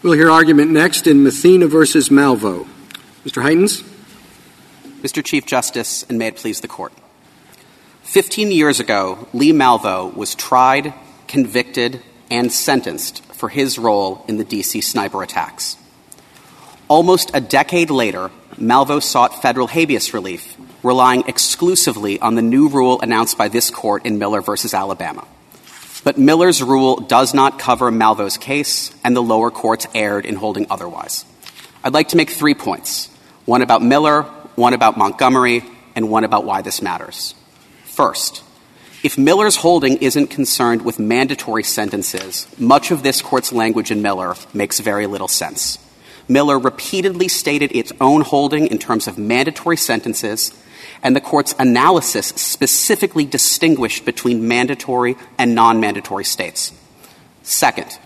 We'll hear argument next in Mathena versus Malvo. Mr. Heytens. Mr. Chief Justice, and may it please the court. Fifteen years ago, Lee Malvo was tried, convicted, and sentenced for his role in the DC sniper attacks. Almost a decade later, Malvo sought federal habeas relief, relying exclusively on the new rule announced by this court in Miller versus Alabama. But Miller's rule does not cover Malvo's case, and the lower courts erred in holding otherwise. I'd like to make three points one about Miller, one about Montgomery, and one about why this matters. First, if Miller's holding isn't concerned with mandatory sentences, much of this court's language in Miller makes very little sense. Miller repeatedly stated its own holding in terms of mandatory sentences, and the court's analysis specifically distinguished between mandatory and non mandatory states. Second,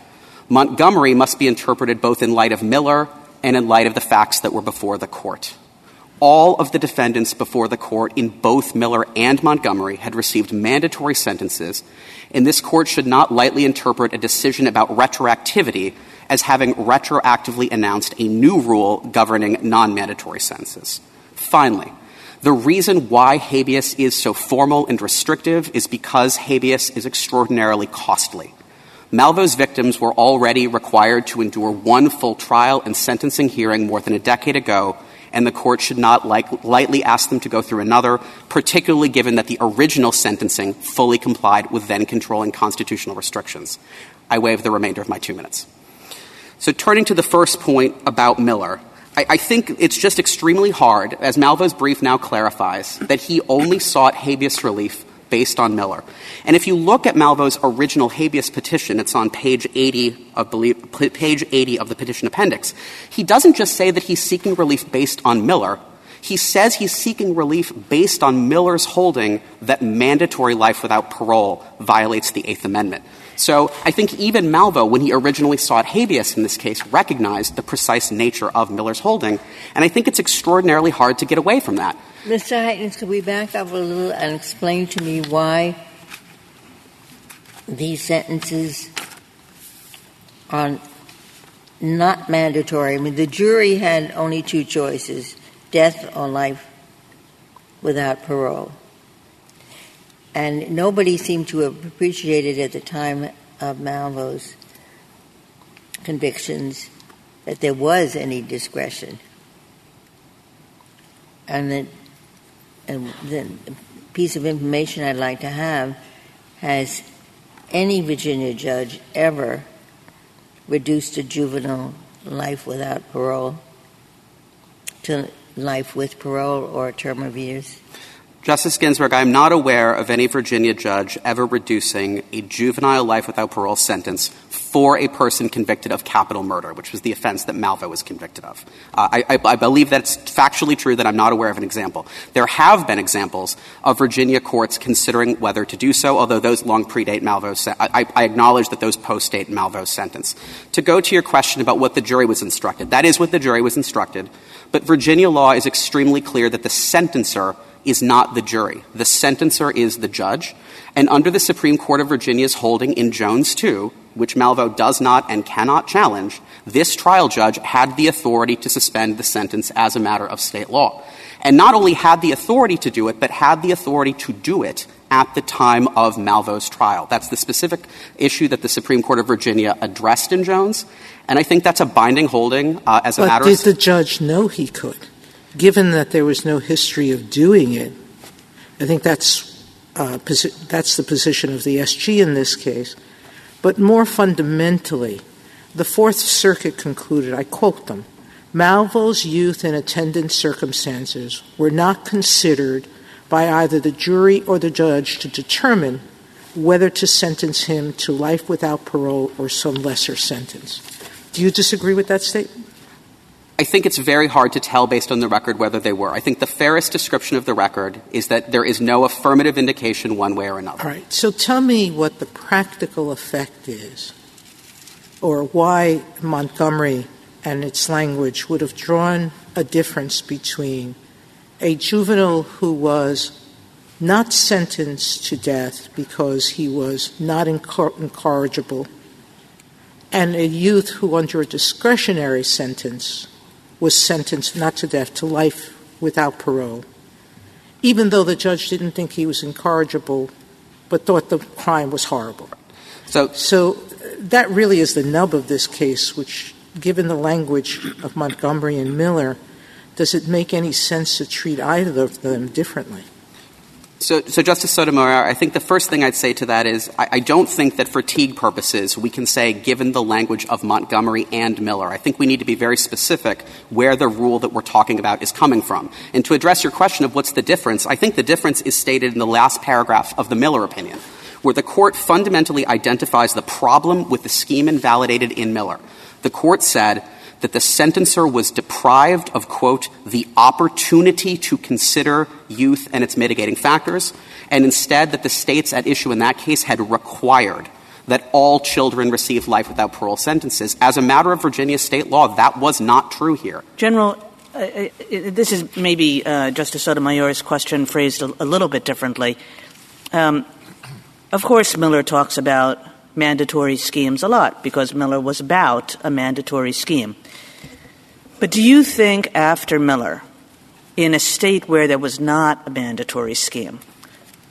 Montgomery must be interpreted both in light of Miller and in light of the facts that were before the court. All of the defendants before the court in both Miller and Montgomery had received mandatory sentences, and this court should not lightly interpret a decision about retroactivity as having retroactively announced a new rule governing non mandatory sentences. Finally, the reason why habeas is so formal and restrictive is because habeas is extraordinarily costly. Malvo's victims were already required to endure one full trial and sentencing hearing more than a decade ago, and the court should not like, lightly ask them to go through another, particularly given that the original sentencing fully complied with then controlling constitutional restrictions. I waive the remainder of my two minutes. So, turning to the first point about Miller, I, think it's just extremely hard, as Malvo's brief now clarifies, that he only sought habeas relief based on Miller. And if you look at Malvo's original habeas petition, it's on page 80 of page 80 of the petition appendix. He doesn't just say that he's seeking relief based on Miller. He says he's seeking relief based on Miller's holding that mandatory life without parole violates the Eighth Amendment. So I think even Malvo, when he originally sought habeas in this case, recognized the precise nature of Miller's holding. And I think it's extraordinarily hard to get away from that. Mr. Heytens, could we back up a little and explain to me why these sentences are not mandatory? I mean, the jury had only two choices death or life without parole. And nobody seemed to have appreciated at the time of Malvo's convictions that there was any discretion. And that and the piece of information I'd like to have has any Virginia judge ever reduced a juvenile life without parole to life with parole or a term of years? Justice Ginsburg, I am not aware of any Virginia judge ever reducing a juvenile life without parole sentence for a person convicted of capital murder, which was the offense that Malvo was convicted of. Uh, I, I, I, believe that's factually true that I'm not aware of an example. There have been examples of Virginia courts considering whether to do so, although those long predate Malvo's. I, I acknowledge that those postdate Malvo's sentence. To go to your question about what the jury was instructed, that is what the jury was instructed. But Virginia law is extremely clear that the sentencer is not the jury. The sentencer is the judge. And under the Supreme Court of Virginia's holding in Jones 2, which Malvo does not and cannot challenge, this trial judge had the authority to suspend the sentence as a matter of state law. And not only had the authority to do it, but had the authority to do it at the time of Malvo's trial. That's the specific issue that the Supreme Court of Virginia addressed in Jones. And I think that's a binding holding uh, as a but matter did of. Did the judge know he could? Given that there was no history of doing it, I think that's uh, posi- that's the position of the SG in this case. But more fundamentally, the Fourth Circuit concluded, I quote them, Malvo's youth and attendant circumstances were not considered by either the jury or the judge to determine whether to sentence him to life without parole or some lesser sentence. Do you disagree with that statement? I think it's very hard to tell based on the record whether they were. I think the fairest description of the record is that there is no affirmative indication one way or another. All right. So tell me what the practical effect is, or why Montgomery and its language would have drawn a difference between a juvenile who was not sentenced to death because he was not incorrigible and a youth who, under a discretionary sentence, was sentenced not to death, to life without parole, even though the judge didn't think he was incorrigible, but thought the crime was horrible. So, So uh, that really is the nub of this case, which, given the language of Montgomery and Miller, does it make any sense to treat either of them differently? So, so Justice Sotomayor, I think the first thing I'd say to that is I, I don't think that for Teague purposes we can say, given the language of Montgomery and Miller, I think we need to be very specific where the rule that we're talking about is coming from. And to address your question of what's the difference, I think the difference is stated in the last paragraph of the Miller opinion, where the court fundamentally identifies the problem with the scheme invalidated in Miller. The court said that the sentencer was deprived of, quote, the opportunity to consider youth and its mitigating factors, and instead that the states at issue in that case had required that all children receive life without parole sentences. As a matter of Virginia state law, that was not true here. General, uh, uh, this is maybe uh, Justice Sotomayor's question phrased a, a little bit differently. Um, of course, Miller talks about mandatory schemes a lot because Miller was about a mandatory scheme. But do you think after Miller, in a state where there was not a mandatory scheme,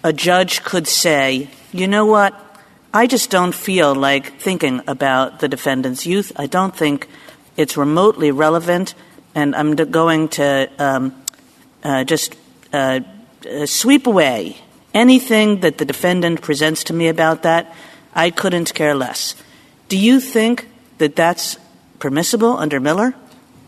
a judge could say, you know what, I just don't feel like thinking about the defendant's youth. I don't think it's remotely relevant, and I'm going to um, uh, just uh, uh, sweep away anything that the defendant presents to me about that. I couldn't care less. Do you think that that's permissible under Miller?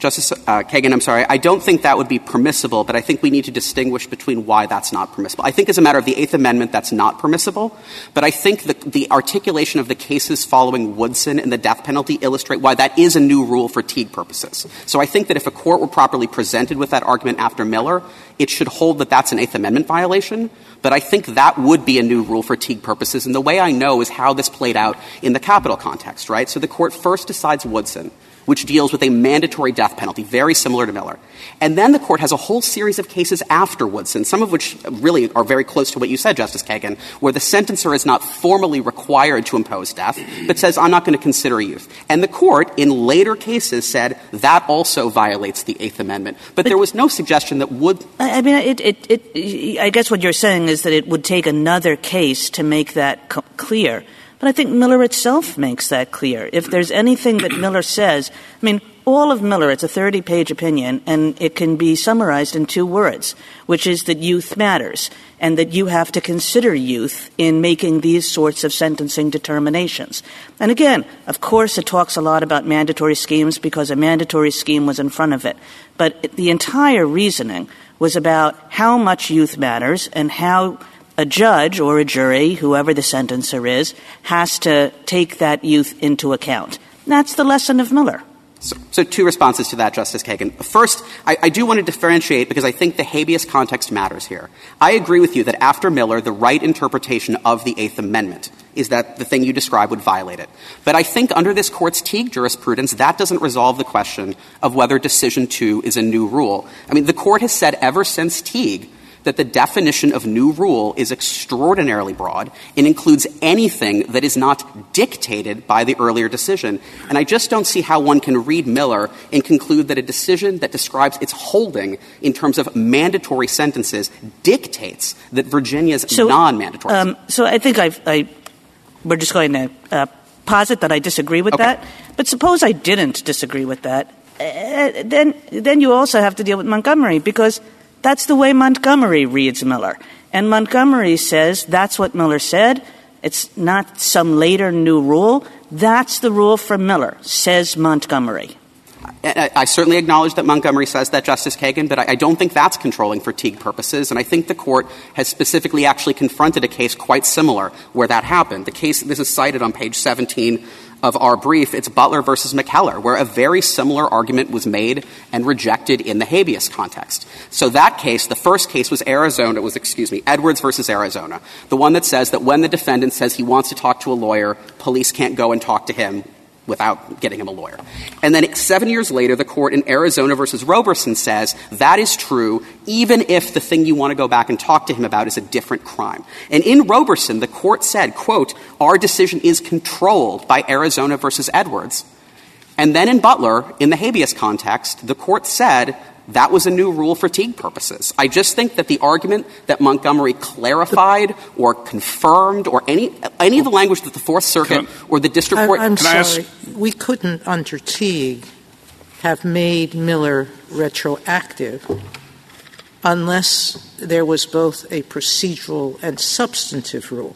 Justice uh, Kagan, I'm sorry. I don't think that would be permissible, but I think we need to distinguish between why that's not permissible. I think as a matter of the Eighth Amendment, that's not permissible, but I think the, the articulation of the cases following Woodson and the death penalty illustrate why that is a new rule for Teague purposes. So I think that if a court were properly presented with that argument after Miller, it should hold that that's an Eighth Amendment violation, but I think that would be a new rule for Teague purposes, and the way I know is how this played out in the capital context, right? So the court first decides Woodson which deals with a mandatory death penalty, very similar to Miller. And then the court has a whole series of cases after Woodson, some of which really are very close to what you said, Justice Kagan, where the sentencer is not formally required to impose death, but says, I'm not going to consider youth. And the court, in later cases, said that also violates the Eighth Amendment. But, but there was no suggestion that would. I mean, it, it, it, I guess what you're saying is that it would take another case to make that co- clear. But I think Miller itself makes that clear. If there's anything that Miller says, I mean, all of Miller, it's a 30 page opinion, and it can be summarized in two words, which is that youth matters, and that you have to consider youth in making these sorts of sentencing determinations. And again, of course, it talks a lot about mandatory schemes because a mandatory scheme was in front of it. But the entire reasoning was about how much youth matters and how a judge or a jury, whoever the sentencer is, has to take that youth into account. That's the lesson of Miller. So, so, two responses to that, Justice Kagan. First, I, I, do want to differentiate because I think the habeas context matters here. I agree with you that after Miller, the right interpretation of the Eighth Amendment is that the thing you describe would violate it. But I think under this court's Teague jurisprudence, that doesn't resolve the question of whether decision two is a new rule. I mean, the court has said ever since Teague that the definition of new rule is extraordinarily broad and includes anything that is not dictated by the earlier decision. And I just don't see how one can read Miller and conclude that a decision that describes its holding in terms of mandatory sentences dictates that Virginia's so, non-mandatory. Um, so I think I've, I, we're just going to uh, posit that I disagree with okay. that. But suppose I didn't disagree with that. Uh, then, then you also have to deal with Montgomery because – that's the way Montgomery reads Miller. And Montgomery says that's what Miller said. It's not some later new rule. That's the rule from Miller, says Montgomery. I, certainly acknowledge that Montgomery says that, Justice Kagan, but I, I don't think that's controlling for Teague purposes. And I think the court has specifically actually confronted a case quite similar where that happened. The case, this is cited on page 17 of our brief, it's Butler versus McKellar, where a very similar argument was made and rejected in the habeas context. So that case, the first case was Arizona, it was, excuse me, Edwards versus Arizona, the one that says that when the defendant says he wants to talk to a lawyer, police can't go and talk to him without getting him a lawyer. And then seven years later, the court in Arizona versus Roberson says that is true even if the thing you want to go back and talk to him about is a different crime. And in Roberson, the court said, quote, our decision is controlled by Arizona versus Edwards. And then in Butler, in the habeas context, the court said that was a new rule for Teague purposes. I just think that the argument that Montgomery clarified or confirmed or any any of the language that the Fourth Circuit or the district court. I, am Can I sorry. We couldn't, under Teague, have made Miller retroactive unless there was both a procedural and substantive rule.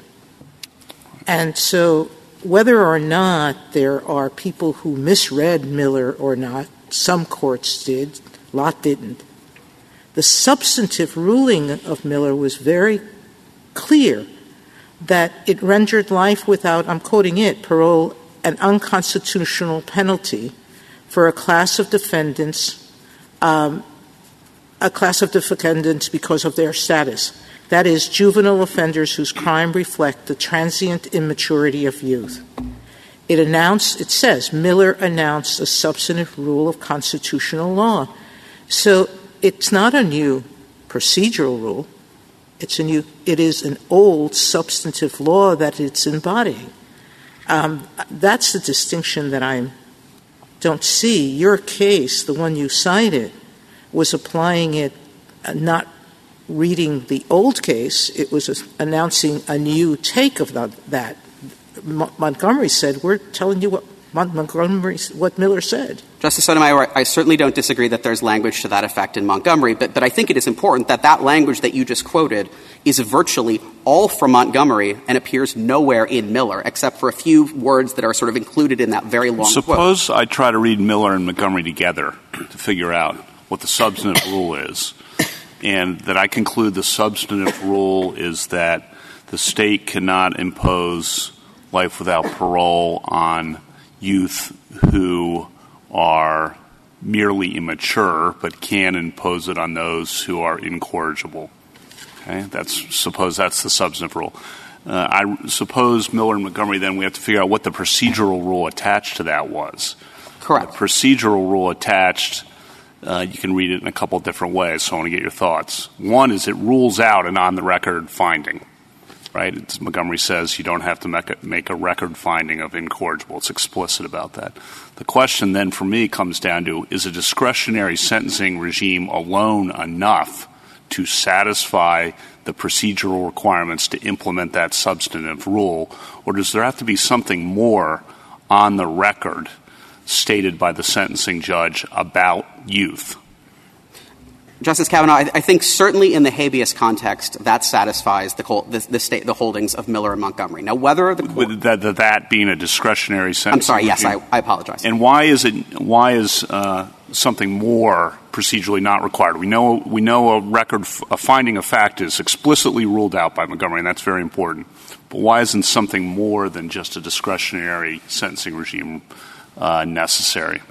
And so, whether or not there are people who misread Miller or not, some courts did, Lott didn't. The substantive ruling of Miller was very clear that it rendered life without, I'm quoting it, parole an unconstitutional penalty for a class of defendants, um, a class of defendants because of their status. That is, juvenile offenders whose crime reflect the transient immaturity of youth. It announced, it says, Miller announced a substantive rule of constitutional law. So it's not a new procedural rule. It's a new, it is an old substantive law that it's embodying. Um, that's the distinction that I don't see. Your case, the one you cited, was applying it, uh, not reading the old case, it was announcing a new take of that. Montgomery said, We're telling you what Montgomery, what Miller said. Justice Sotomayor, I certainly don't disagree that there's language to that effect in Montgomery, but, but I think it is important that that language that you just quoted is virtually all from Montgomery and appears nowhere in Miller, except for a few words that are sort of included in that very long Suppose quote. I try to read Miller and Montgomery together to figure out what the substantive rule is, and that I conclude the substantive rule is that the state cannot impose life without parole on youth who are merely immature but can impose it on those who are incorrigible. Okay, that's suppose that's the substantive rule. Uh, I suppose Miller and Montgomery. Then we have to figure out what the procedural rule attached to that was. Correct. The procedural rule attached. Uh, you can read it in a couple different ways. So I want to get your thoughts. One is it rules out an on-the-record finding right? It's, Montgomery says you don't have to make a, make a record finding of incorrigible. It's explicit about that. The question then for me comes down to is a discretionary sentencing regime alone enough to satisfy the procedural requirements to implement that substantive rule, or does there have to be something more on the record stated by the sentencing judge about youth? Justice Kavanaugh, I, I, think certainly in the habeas context, that satisfies the, the, the, state, the holdings of Miller and Montgomery. Now, whether the court, that, that, that being a discretionary sentence. I'm sorry. Yes, I, I, apologize. And why is it? Why is uh, something more procedurally not required? We know we know a record, a finding of fact is explicitly ruled out by Montgomery, and that's very important. But why isn't something more than just a discretionary sentencing regime uh, necessary?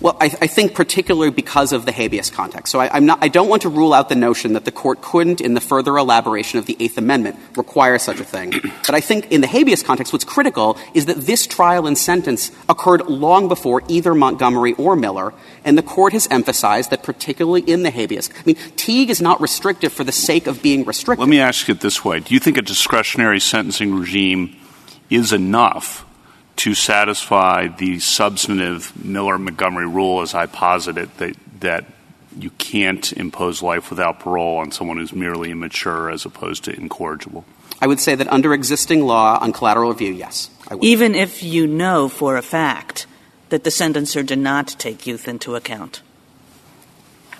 Well, I, I, think particularly because of the habeas context. So I, not, I, don't want to rule out the notion that the court couldn't, in the further elaboration of the Eighth Amendment, require such a thing. But I think in the habeas context, what's critical is that this trial and sentence occurred long before either Montgomery or Miller, and the court has emphasized that particularly in the habeas. I mean, Teague is not restrictive for the sake of being restrictive. Let me ask it this way. Do you think a discretionary sentencing regime is enough to satisfy the substantive Miller Montgomery rule, as I posit it, that, that you can't impose life without parole on someone who's merely immature as opposed to incorrigible? I would say that under existing law on collateral review, yes. Even if you know for a fact that the sentencer did not take youth into account?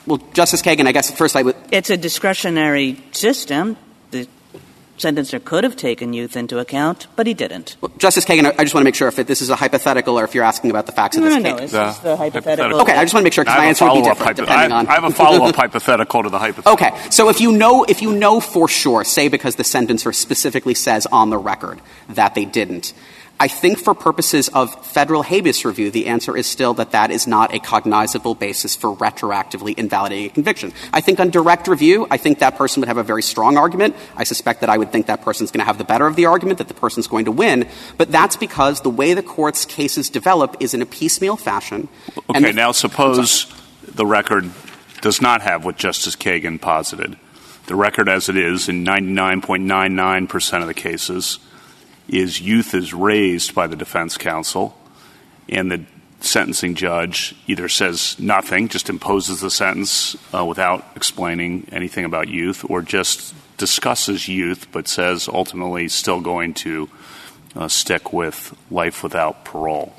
Well, Justice Kagan, I guess at first I would. It's a discretionary system sentencer could have taken youth into account, but he didn't. Well, Justice Kagan, I just want to make sure if it, this is a hypothetical or if you're asking about the facts no, of this no, case. No, this is the hypothetical. Okay, I just want to make sure because my answer would be different depending I, on. I have a follow-up hypothetical to the hypothetical. Okay, so if you know if you know for sure, say because the sentencer specifically says on the record that they didn't. I think for purposes of federal habeas review, the answer is still that that is not a cognizable basis for retroactively invalidating a conviction. I think on direct review, I think that person would have a very strong argument. I suspect that I would think that person's going to have the better of the argument, that the person's going to win. But that's because the way the court's cases develop is in a piecemeal fashion. Okay, now suppose the record does not have what Justice Kagan posited. The record as it is in 99.99% of the cases is youth is raised by the defense counsel and the sentencing judge either says nothing, just imposes the sentence uh, without explaining anything about youth, or just discusses youth but says ultimately still going to uh, stick with life without parole.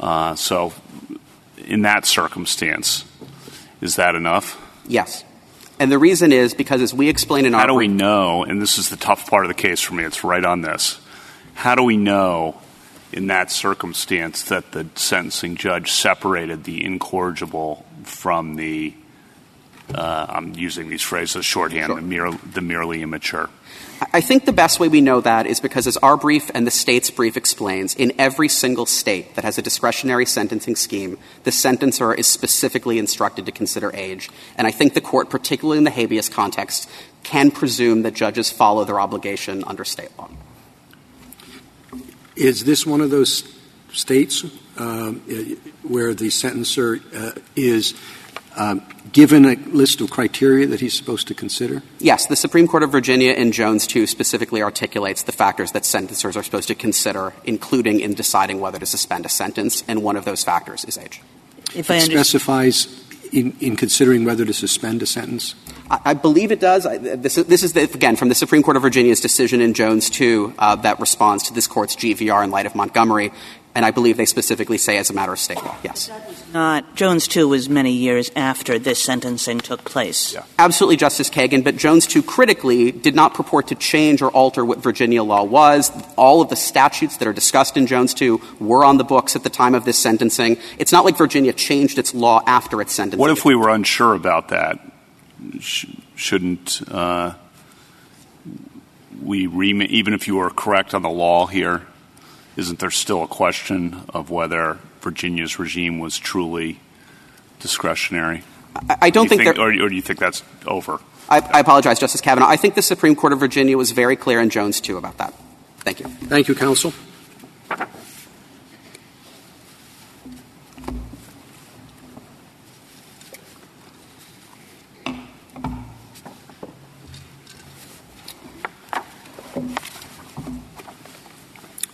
Uh, so, in that circumstance, is that enough? Yes. And the reason is because, as we explain in our. How do we know, and this is the tough part of the case for me, it's right on this. How do we know in that circumstance that the sentencing judge separated the incorrigible from the, uh, I'm using these phrases shorthand, sure. the, mere, the merely immature? I think the best way we know that is because, as our brief and the state's brief explains, in every single state that has a discretionary sentencing scheme, the sentencer is specifically instructed to consider age. And I think the court, particularly in the habeas context, can presume that judges follow their obligation under state law. Is this one of those states uh, where the sentencer uh, is um, given a list of criteria that he's supposed to consider? Yes. The Supreme Court of Virginia in Jones 2 specifically articulates the factors that sentencers are supposed to consider, including in deciding whether to suspend a sentence, and one of those factors is age. If it specifies in, in, considering whether to suspend a sentence? I, believe it does. I, this, is, this is the, again from the Supreme Court of Virginia's decision in Jones 2 uh, that responds to this court's GVR in light of Montgomery and I believe they specifically say as a matter of state law. Yes. Not Jones 2 was many years after this sentencing took place. Yeah. Absolutely, Justice Kagan. But Jones 2 critically did not purport to change or alter what Virginia law was. All of the statutes that are discussed in Jones 2 were on the books at the time of this sentencing. It's not like Virginia changed its law after its sentencing. What if we were unsure about that? Sh- shouldn't uh, we, rem- even if you were correct on the law here, isn't there still a question of whether Virginia's regime was truly discretionary? I, don't do think, think or, or, do you think that's over? I, I apologize, Justice Kavanaugh. I think the Supreme Court of Virginia was very clear in Jones 2, about that. Thank you. Thank you, counsel.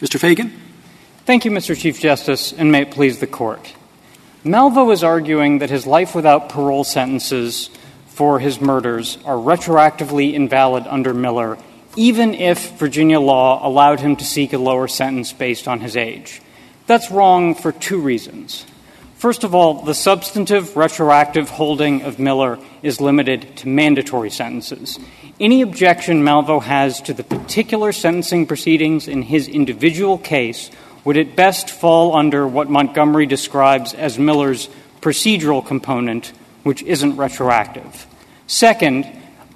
Mr. Feigin? Thank you, Mr. Chief Justice, and may it please the Court. Malvo is arguing that his life without parole sentences for his murders are retroactively invalid under Miller, even if Virginia law allowed him to seek a lower sentence based on his age. That's wrong for two reasons. First of all, the substantive retroactive holding of Miller is limited to mandatory sentences. Any objection Malvo has to the particular sentencing proceedings in his individual case would at best fall under what Montgomery describes as Miller's procedural component, which isn't retroactive. Second,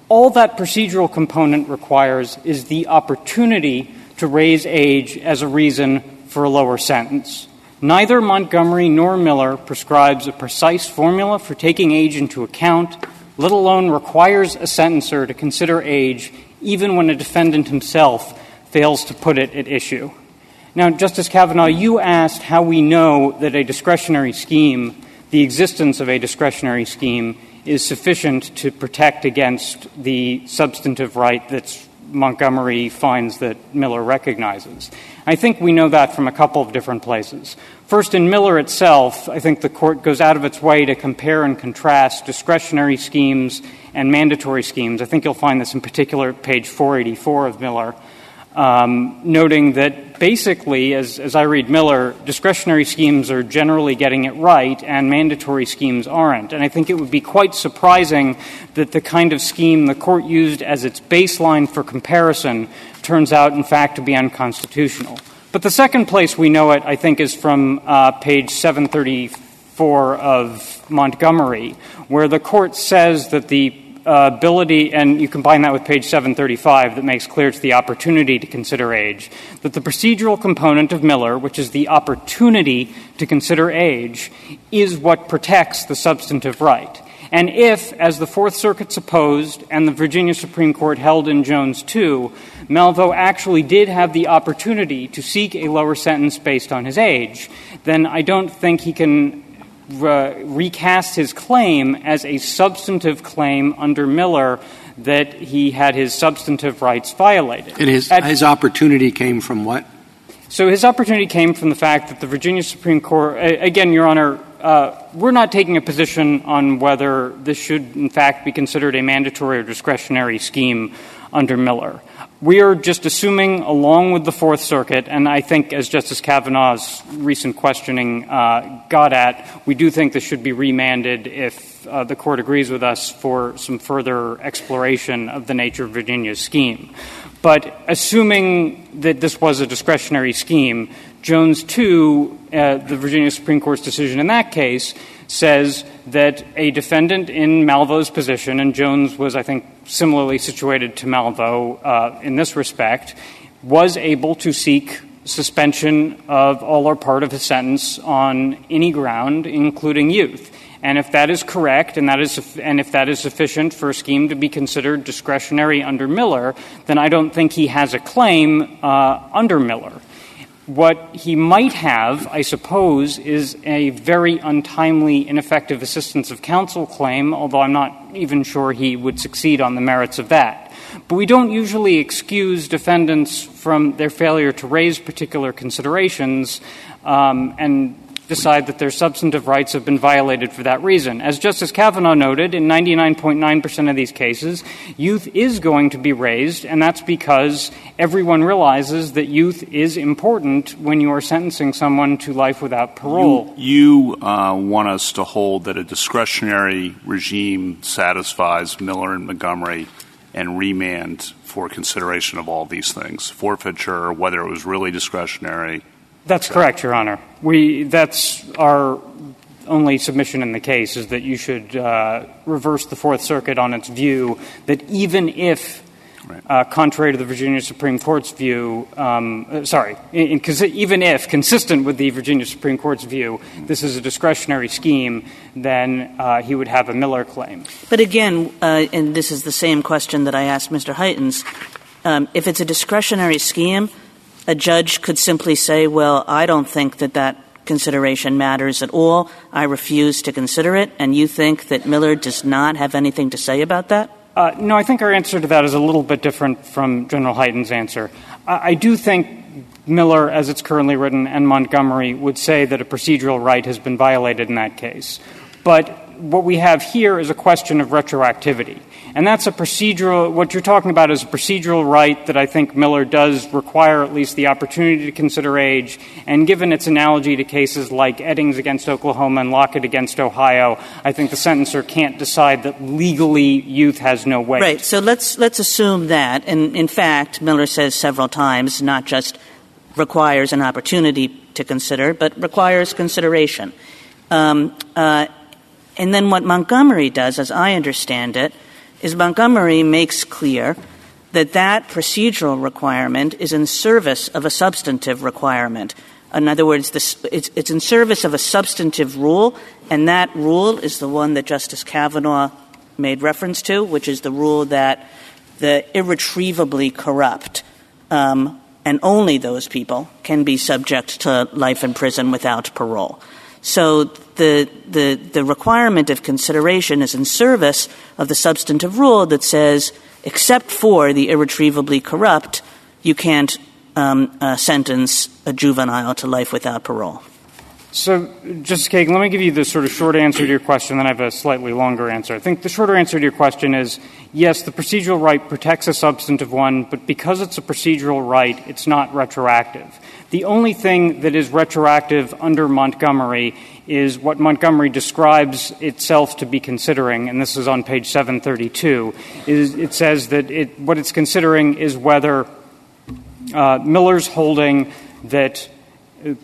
all that procedural component requires is the opportunity to raise age as a reason for a lower sentence. Neither Montgomery nor Miller prescribes a precise formula for taking age into account, let alone requires a sentencer to consider age even when a defendant himself fails to put it at issue. Now, Justice Kavanaugh, you asked how we know that a discretionary scheme, the existence of a discretionary scheme, is sufficient to protect against the substantive right that Montgomery finds that Miller recognizes. I think we know that from a couple of different places. First, in Miller itself, I think the court goes out of its way to compare and contrast discretionary schemes and mandatory schemes. I think you'll find this in particular at page 484 of Miller, um, noting that basically, as, as I read Miller, discretionary schemes are generally getting it right and mandatory schemes aren't. And I think it would be quite surprising that the kind of scheme the court used as its baseline for comparison turns out, in fact, to be unconstitutional. But the second place we know it, I think, is from uh, page 734 of Montgomery, where the court says that the uh, ability, and you combine that with page 735 that makes clear it's the opportunity to consider age, that the procedural component of Miller, which is the opportunity to consider age, is what protects the substantive right. And if, as the Fourth Circuit supposed and the Virginia Supreme Court held in Jones 2, Malvo actually did have the opportunity to seek a lower sentence based on his age, then I don't think he can uh, recast his claim as a substantive claim under Miller that he had his substantive rights violated. And his, At, his opportunity came from what? So his opportunity came from the fact that the Virginia Supreme Court, again, Your Honor, we're not taking a position on whether this should, in fact, be considered a mandatory or discretionary scheme under Miller. We are just assuming, along with the Fourth Circuit, and I think as Justice Kavanaugh's recent questioning uh, got at, we do think this should be remanded if uh, the Court agrees with us for some further exploration of the nature of Virginia's scheme. But assuming that this was a discretionary scheme, Jones 2, uh, the Virginia Supreme Court's decision in that case, says that a defendant in Malvo's position, and Jones was, I think, similarly situated to Malvo uh, in this respect, was able to seek suspension of all or part of his sentence on any ground, including youth. And if that is correct, and that is, and if that is sufficient for a scheme to be considered discretionary under Miller, then I don't think he has a claim uh, under Miller. What he might have, I suppose, is a very untimely, ineffective assistance of counsel claim, although I'm not even sure he would succeed on the merits of that. But we don't usually excuse defendants from their failure to raise particular considerations, um, and decide that their substantive rights have been violated for that reason. As Justice Kavanaugh noted, in 99.9 percent of these cases, youth is going to be raised, and that's because everyone realizes that youth is important when you are sentencing someone to life without parole. You, you uh, want us to hold that a discretionary regime satisfies Miller and Montgomery and remand for consideration of all these things, forfeiture, whether it was really discretionary, that's correct, Your Honor. We, that's our only submission in the case is that you should uh, reverse the Fourth Circuit on its view that even if, uh, contrary to the Virginia Supreme Court's view, um, uh, sorry, in, in, even if, consistent with the Virginia Supreme Court's view, this is a discretionary scheme, then uh, he would have a Miller claim. But again, uh, and this is the same question that I asked Mr. Heytens, um, if it's a discretionary scheme, a judge could simply say, well, I don't think that that consideration matters at all. I refuse to consider it. And you think that Miller does not have anything to say about that? Uh, no, I think our answer to that is a little bit different from General Heytens' answer. I, I do think Miller, as it's currently written, and Montgomery would say that a procedural right has been violated in that case. But what we have here is a question of retroactivity. And that's a procedural, what you're talking about is a procedural right that I think Miller does require at least the opportunity to consider age. And given its analogy to cases like Eddings against Oklahoma and Lockett against Ohio, I think the sentencer can't decide that legally youth has no weight. Right. So let's, let's assume that. And in fact, Miller says several times, not just requires an opportunity to consider, but requires consideration. Um, uh, and then what Montgomery does, as I understand it, is Montgomery makes clear that that procedural requirement is in service of a substantive requirement. In other words, it's in service of a substantive rule, and that rule is the one that Justice Kavanaugh made reference to, which is the rule that the irretrievably corrupt um, and only those people can be subject to life in prison without parole. So the, the, the requirement of consideration is in service of the substantive rule that says, except for the irretrievably corrupt, you can't um, uh, sentence a juvenile to life without parole. So, Justice Kagan, let me give you the sort of short answer to your question, then I have a slightly longer answer. I think the shorter answer to your question is yes, the procedural right protects a substantive one, but because it's a procedural right, it's not retroactive. The only thing that is retroactive under Montgomery is what Montgomery describes itself to be considering, and this is on page 732. Is it says that it, what it's considering is whether uh, Miller's holding that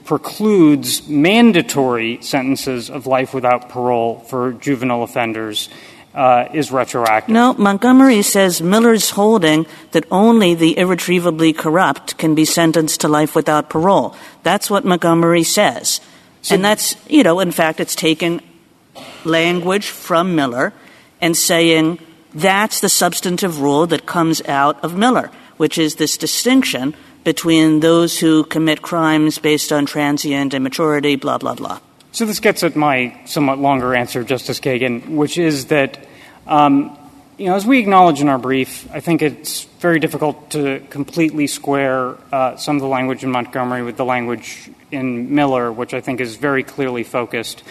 precludes mandatory sentences of life without parole for juvenile offenders uh, is retroactive. No, Montgomery says Miller's holding that only the irretrievably corrupt can be sentenced to life without parole. That's what Montgomery says. So, and that's, you know, in fact, it's taken language from Miller and saying that's the substantive rule that comes out of Miller, which is this distinction between those who commit crimes based on transient immaturity, blah, blah, blah. So this gets at my somewhat longer answer, Justice Kagan, which is that, um, you know, as we acknowledge in our brief, I think it's very difficult to completely square uh, some of the language in Montgomery with the language in Miller, which I think is very clearly focused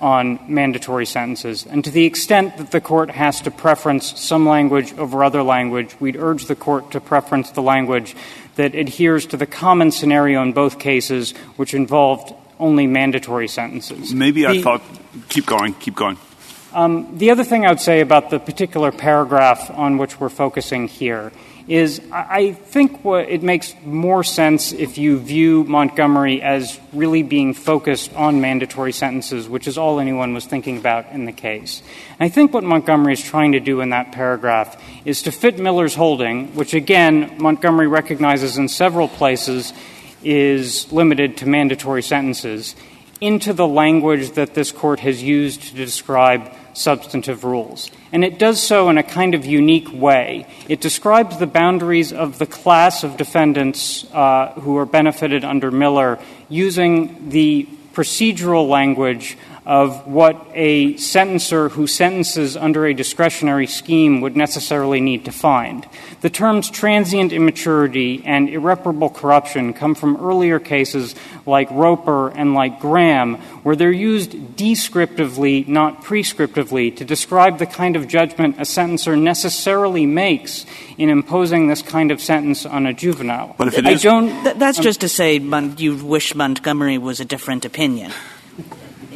on mandatory sentences. And to the extent that the court has to preference some language over other language, we'd urge the court to preference the language that adheres to the common scenario in both cases, which involved only mandatory sentences. Maybe I thought, keep going, keep going. Um, the other thing I would say about the particular paragraph on which we're focusing here is I think it makes more sense if you view Montgomery as really being focused on mandatory sentences, which is all anyone was thinking about in the case. And I think what Montgomery is trying to do in that paragraph is to fit Miller's holding, which again Montgomery recognizes in several places is limited to mandatory sentences, into the language that this court has used to describe substantive rules. And it does so in a kind of unique way. It describes the boundaries of the class of defendants uh, who are benefited under Miller using the procedural language of what a sentencer who sentences under a discretionary scheme would necessarily need to find. The terms transient immaturity and irreparable corruption come from earlier cases like Roper and like Graham, where they're used descriptively, not prescriptively, to describe the kind of judgment a sentencer necessarily makes in imposing this kind of sentence on a juvenile. But if it I is, don't. Th- that's um, just to say Mon- you wish Montgomery was a different opinion.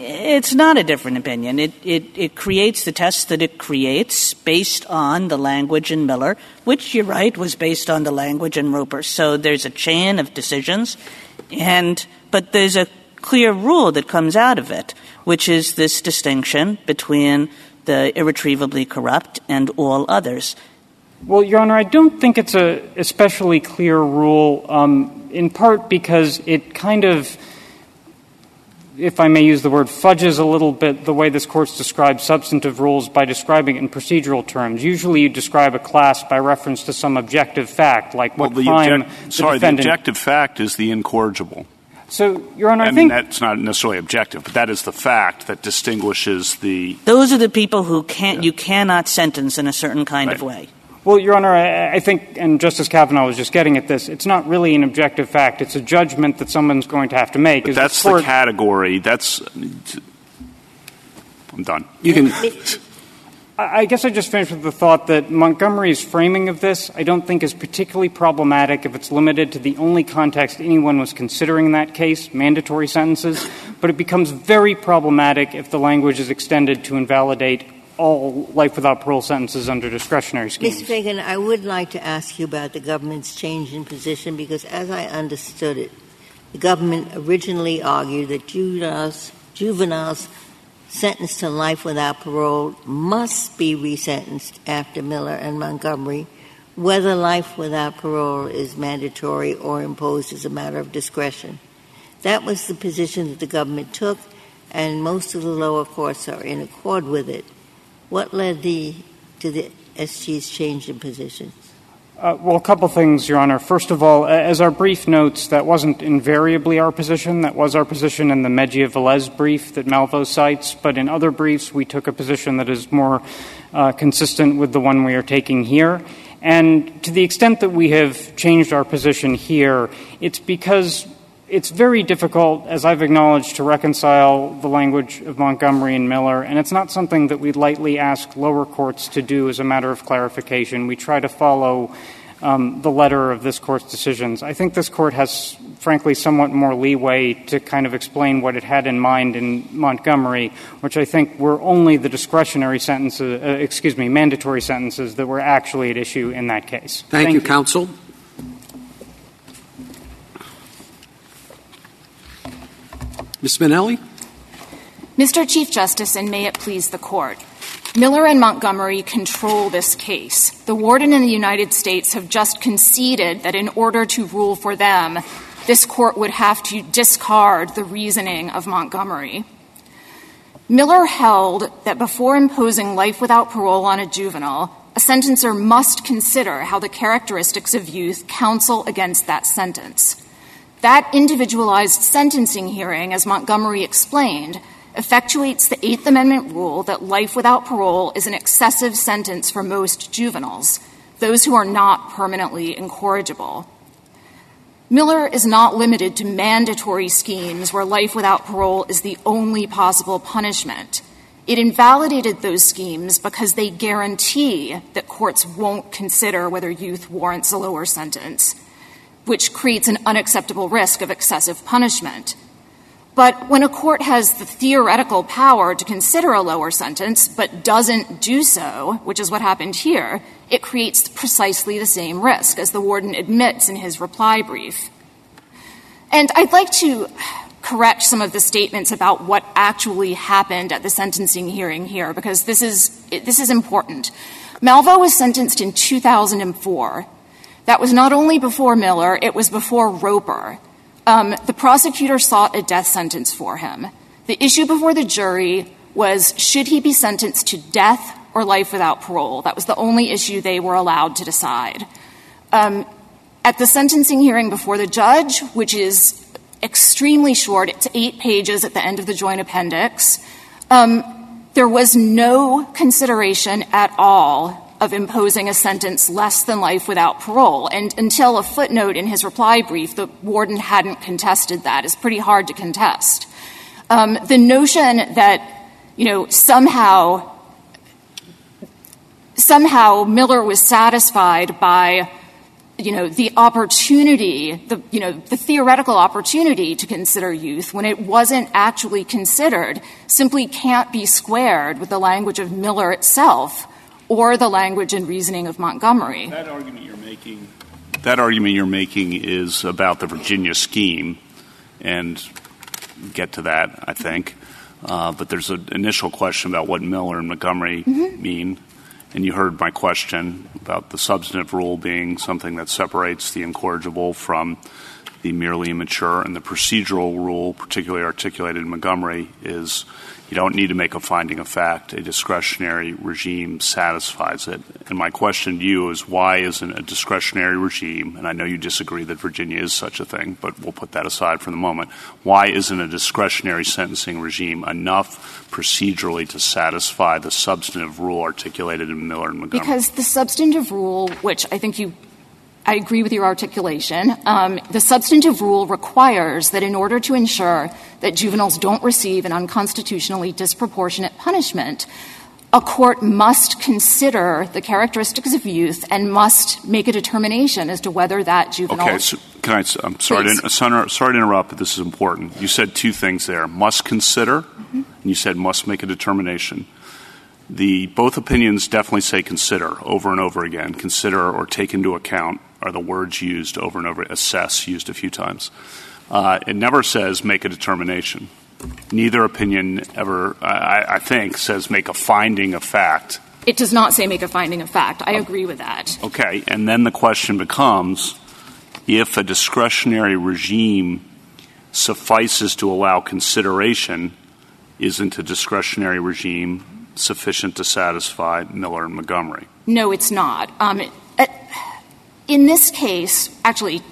It's not a different opinion. It, it, it creates the test that it creates based on the language in Miller, which you're right was based on the language in Roper. So there's a chain of decisions, and but there's a clear rule that comes out of it, which is this distinction between the irretrievably corrupt and all others. Well, Your Honor, I don't think it's a especially clear rule, um, in part because it kind of if I may use the word, fudges a little bit the way this court describes substantive rules by describing it in procedural terms. Usually you describe a class by reference to some objective fact, like what well, the crime object- the Sorry, defendant... the objective fact is the incorrigible. So, Your Honor, I, I think... mean, that's not necessarily objective, but that is the fact that distinguishes the... Those are the people who can't, you cannot sentence in a certain kind right. of way. Well, Your Honor, I, I, think, and Justice Kavanaugh was just getting at this, it's not really an objective fact. It's a judgment that someone's going to have to make. But that's the, court, the, category. That's. I'm done. You can. I guess I just finished with the thought that Montgomery's framing of this I don't think is particularly problematic if it's limited to the only context anyone was considering in that case, mandatory sentences, but it becomes very problematic if the language is extended to invalidate all life without parole sentences under discretionary schemes. Ms. Feigin, I would like to ask you about the government's change in position because, as I understood it, the government originally argued that juveniles, juveniles sentenced to life without parole must be resentenced after Miller and Montgomery, whether life without parole is mandatory or imposed as a matter of discretion. That was the position that the government took, and most of the lower courts are in accord with it. What led the, to the SG's change in position? Uh, well, a couple things, Your Honor. First of all, as our brief notes, that wasn't invariably our position. That was our position in the Mejia Velez brief that Malvo cites. But in other briefs, we took a position that is more uh, consistent with the one we are taking here. And to the extent that we have changed our position here, it's because it's very difficult, as I've acknowledged, to reconcile the language of Montgomery and Miller, and it's not something that we lightly ask lower courts to do as a matter of clarification. We try to follow um, the letter of this court's decisions. I think this court has, frankly, somewhat more leeway to kind of explain what it had in mind in Montgomery, which I think were only the discretionary sentences, uh, excuse me, mandatory sentences that were actually at issue in that case. Thank, Thank you, you, counsel. Ms. Spinelli? Mr. Chief Justice, and may it please the Court, Miller and Montgomery control this case. The warden and the United States have just conceded that in order to rule for them, this court would have to discard the reasoning of Montgomery. Miller held that before imposing life without parole on a juvenile, a sentencer must consider how the characteristics of youth counsel against that sentence. That individualized sentencing hearing, as Montgomery explained, effectuates the Eighth Amendment rule that life without parole is an excessive sentence for most juveniles, those who are not permanently incorrigible. Miller is not limited to mandatory schemes where life without parole is the only possible punishment. It invalidated those schemes because they guarantee that courts won't consider whether youth warrants a lower sentence, which creates an unacceptable risk of excessive punishment. But when a court has the theoretical power to consider a lower sentence but doesn't do so, which is what happened here, it creates precisely the same risk, as the warden admits in his reply brief. And I'd like to correct some of the statements about what actually happened at the sentencing hearing here, because this is, this is important. Malvo was sentenced in 2004. That was not only before Miller, it was before Roper. Um, the prosecutor sought a death sentence for him. The issue before the jury was should he be sentenced to death or life without parole. That was the only issue they were allowed to decide. Um, at the sentencing hearing before the judge, which is extremely short, it's eight pages at the end of the joint appendix, um, there was no consideration at all of imposing a sentence less than life without parole. And until a footnote in his reply brief, the warden hadn't contested that. It's pretty hard to contest. Um, the notion that, you know, somehow somehow Miller was satisfied by you know the opportunity the you know the theoretical opportunity to consider youth when it wasn't actually considered simply can't be squared with the language of Miller itself or the language and reasoning of Montgomery. That argument you're making that argument you're making is about the Virginia scheme and get to that I think uh, but there's an initial question about what Miller and Montgomery mm-hmm. mean and you heard my question about the substantive rule being something that separates the incorrigible from the merely immature, and the procedural rule, particularly articulated in Montgomery, is you don't need to make a finding of fact. A discretionary regime satisfies it. And my question to you is why isn't a discretionary regime, and I know you disagree that Virginia is such a thing, but we'll put that aside for the moment, why isn't a discretionary sentencing regime enough procedurally to satisfy the substantive rule articulated in Miller and Montgomery? Because the substantive rule, which I think you I agree with your articulation. Um, the substantive rule requires that in order to ensure that juveniles don't receive an unconstitutionally disproportionate punishment, a court must consider the characteristics of youth and must make a determination as to whether that juvenile. Okay, so can I? I'm sorry, to, sorry to interrupt, but this is important. You said two things there: must consider, mm-hmm. and you said must make a determination. The both opinions definitely say consider over and over again. Consider or take into account are the words used over and over. Assess used a few times. Uh, it never says make a determination. Neither opinion ever, I, I, think, says make a finding of fact. It does not say make a finding of fact. I agree with that. Okay, and then the question becomes if a discretionary regime suffices to allow consideration, isn't a discretionary regime sufficient to satisfy Miller and Montgomery? No, it's not. Um, in this case, actually,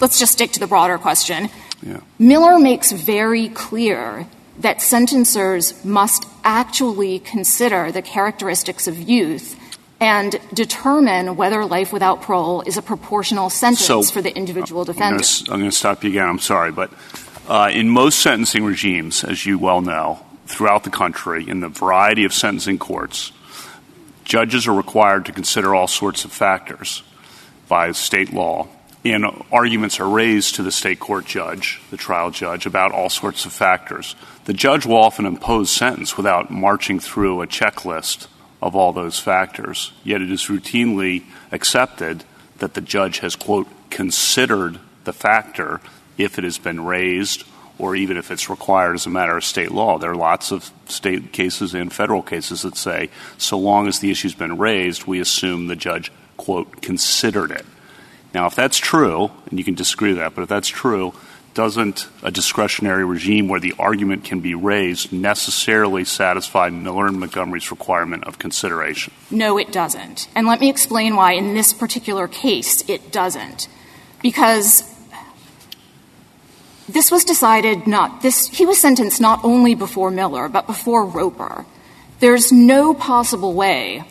let's just stick to the broader question. Yeah. Miller makes very clear that sentencers must actually consider the characteristics of youth and determine whether life without parole is a proportional sentence for the individual defendant. I'm going to stop you again. I'm sorry, but uh, in most sentencing regimes, as you well know, throughout the country, in the variety of sentencing courts, judges are required to consider all sorts of factors by state law. And arguments are raised to the state court judge, the trial judge, about all sorts of factors. The judge will often impose sentence without marching through a checklist of all those factors. Yet it is routinely accepted that the judge has, quote, considered the factor if it has been raised or even if it's required as a matter of state law. There are lots of state cases and federal cases that say so long as the issue's been raised, we assume the judge, quote, considered it. Now, if that's true, and you can disagree with that, but if that's true, doesn't a discretionary regime where the argument can be raised necessarily satisfy Miller and Montgomery's requirement of consideration? No, it doesn't. And let me explain why in this particular case it doesn't. Because this was decided not this he was sentenced not only before Miller, but before Roper. There's no possible way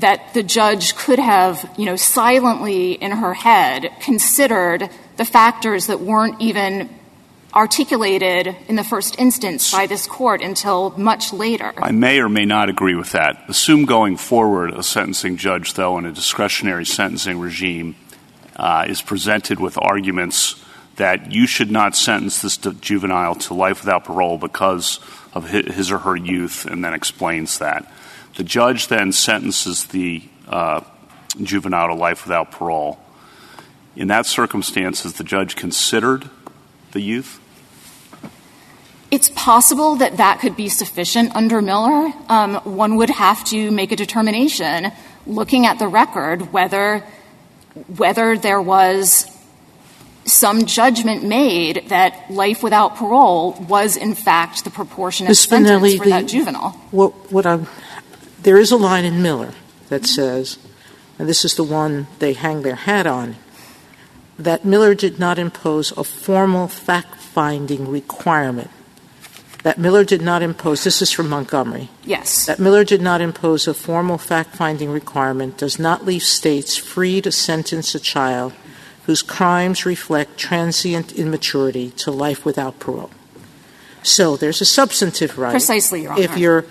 that the judge could have, you know, silently in her head considered the factors that weren't even articulated in the first instance by this court until much later. I may or may not agree with that. Assume going forward a sentencing judge, though, in a discretionary sentencing regime uh, is presented with arguments that you should not sentence this juvenile to life without parole because of his or her youth, and then explains that. The judge then sentences the uh, juvenile to life without parole. In that circumstance, has the judge considered the youth? It's possible that that could be sufficient under Miller. Um, one would have to make a determination, looking at the record, whether whether there was some judgment made that life without parole was in fact the proportionate Ms. sentence Spinelli, for the, that juvenile. What, what I'm, there is a line in Miller that says, and this is the one they hang their hat on, that Miller did not impose a formal fact-finding requirement. That Miller did not impose, this is from Montgomery. Yes. That Miller did not impose a formal fact-finding requirement does not leave states free to sentence a child – whose crimes reflect transient immaturity to life without parole. So there's a substantive right. Precisely, Your Honor. If, you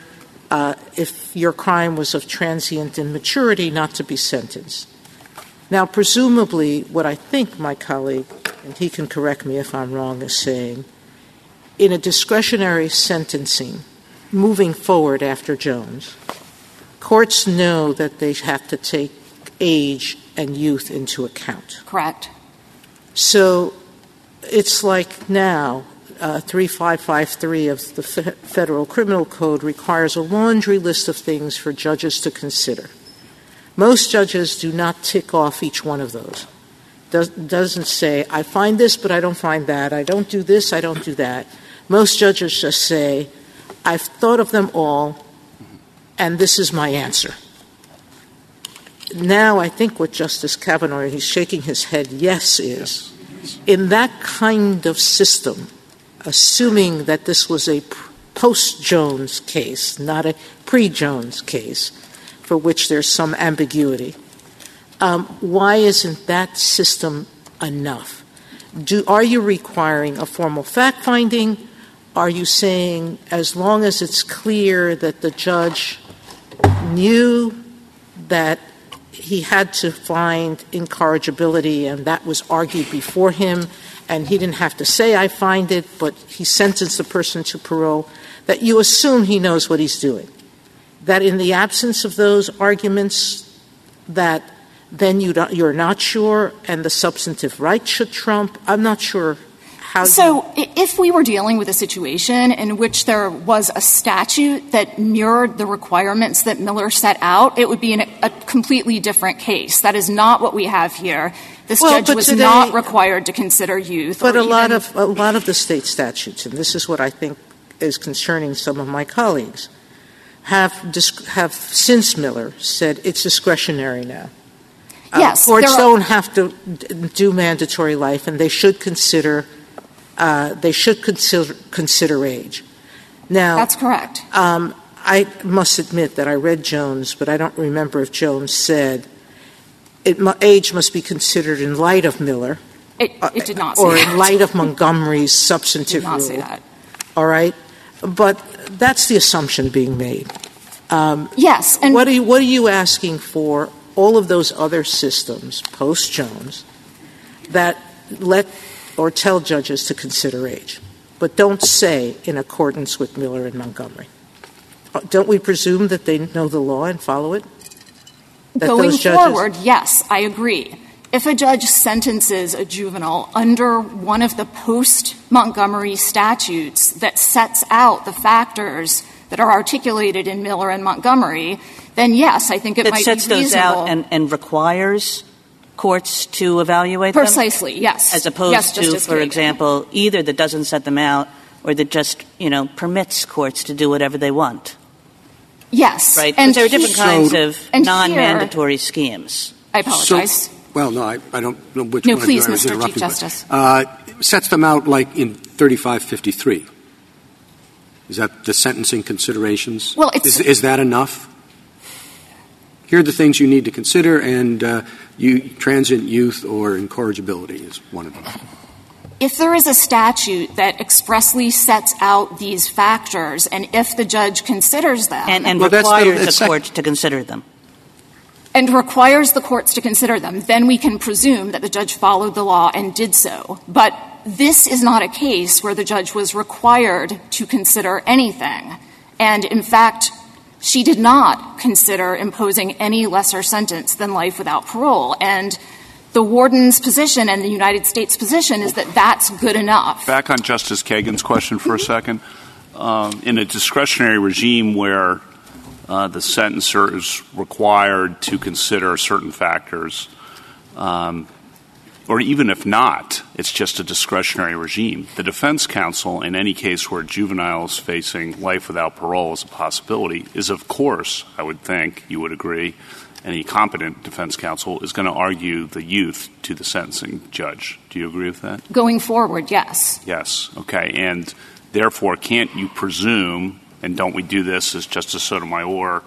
uh, if your crime was of transient immaturity, not to be sentenced. Now, presumably, what I think my colleague, and he can correct me if I'm wrong, is saying, in a discretionary sentencing, moving forward after Jones, courts know that they have to take age and youth into account. Correct. So it's like now, uh, 3553 of the F- Federal Criminal Code requires a laundry list of things for judges to consider. Most judges do not tick off each one of those. Does, doesn't say, I find this, but I don't find that. I don't do this, I don't do that. Most judges just say, I've thought of them all, and this is my answer now I think what Justice Kavanaugh, he's shaking his head yes, is in that kind of system, assuming that this was a post Jones case, not a pre Jones case, for which there's some ambiguity, um, why isn't that system enough? Do, are you requiring a formal fact finding? Are you saying as long as it's clear that the judge knew that he had to find incorrigibility, and that was argued before him, and he didn't have to say, I find it, but he sentenced the person to parole, that you assume he knows what he's doing. That in the absence of those arguments, that then you are not sure and the substantive right should trump. I'm not sure how so if we were dealing with a situation in which there was a statute that mirrored the requirements that Miller set out, it would be an, a completely different case. That is not what we have here. This judge was not required to consider youth. But a lot of a lot of the state statutes, and this is what I think is concerning some of my colleagues, have have since Miller said it's discretionary now. Uh, yes, courts don't have to do mandatory life, and they should consider they should consider, consider age. Now, that's correct. Um, I must admit that I read Jones, but I don't remember if Jones said it, age must be considered in light of Miller. It, it did not or in light of Montgomery's substantive did not rule. Say that. All right, but that's the assumption being made. Um, yes, and what are you, what are you asking for? All of those other systems post Jones that let or tell judges to consider age, but don't say in accordance with Miller and Montgomery. Uh, don't we presume that they know the law and follow it? That Going forward, yes, I agree. If a judge sentences a juvenile under one of the post-Montgomery statutes that sets out the factors that are articulated in Miller and Montgomery, then yes, I think it That might sets be those out and, and requires courts to evaluate them? Precisely, yes. As opposed Yes, to, Justice for Kagan. example, either that doesn't set them out or that just, you know, permits courts to do whatever they want, Yes. right? And there are different he- kinds So- of non-mandatory schemes. I apologize. Well, no, I, I don't know which No, one please, I was Mr. Chief interrupting, but, Justice. Uh, sets them out like in 3553. Is that the sentencing considerations? Well, it's- Is, is that enough? Here are the things you need to consider, and uh, you, transient youth or incorrigibility is one of them. If there is a statute that expressly sets out these factors, and if the judge considers them And, and Well, that's the- requires the court to consider them. and requires the courts to consider them, then we can presume that the judge followed the law and did so. But this is not a case where the judge was required to consider anything. And in fact, she did not consider imposing any lesser sentence than life without parole. And the warden's position and the United States' position is that that's good enough. Back on Justice Kagan's question for a second. Um, in a discretionary regime where uh, the sentencer is required to consider certain factors, um, or even if not, it's just a discretionary regime. The defense counsel, in any case where a juvenile is facing life without parole as a possibility, is of course, I would think, you would agree, any competent defense counsel is going to argue the youth to the sentencing judge. Do you agree with that? Going forward, yes. Yes. Okay. And therefore, can't you presume, and don't we do this as Justice Sotomayor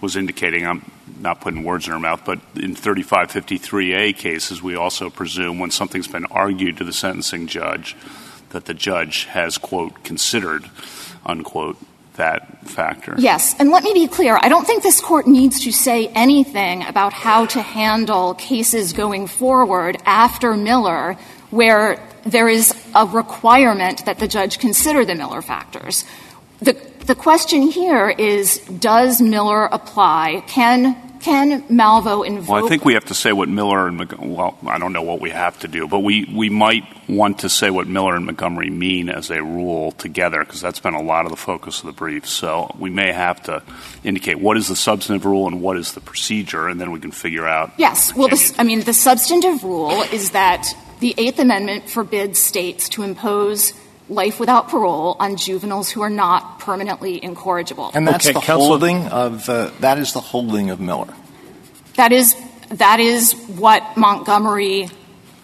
was indicating, I'm not putting words in her mouth, but in 3553A cases, we also presume when something's been argued to the sentencing judge that the judge has, quote, considered, unquote, that factor. Yes, and let me be clear. I don't think this court needs to say anything about how to handle cases going forward after Miller where there is a requirement that the judge consider the Miller factors. The, the question here is, does Miller apply? Can, can Malvo invoke? Well, I think we have to say what Miller and well, I don't know what we have to do, but we, we might want to say what Miller and Montgomery mean as a rule together, because that's been a lot of the focus of the brief. So we may have to indicate what is the substantive rule and what is the procedure, and then we can figure out. Yes. Well, I mean, the substantive rule is that the Eighth Amendment forbids states to impose life without parole on juveniles who are not permanently incorrigible. And that's Okay, the Counselor- holding of uh, that is the holding of Miller. That is that is what Montgomery.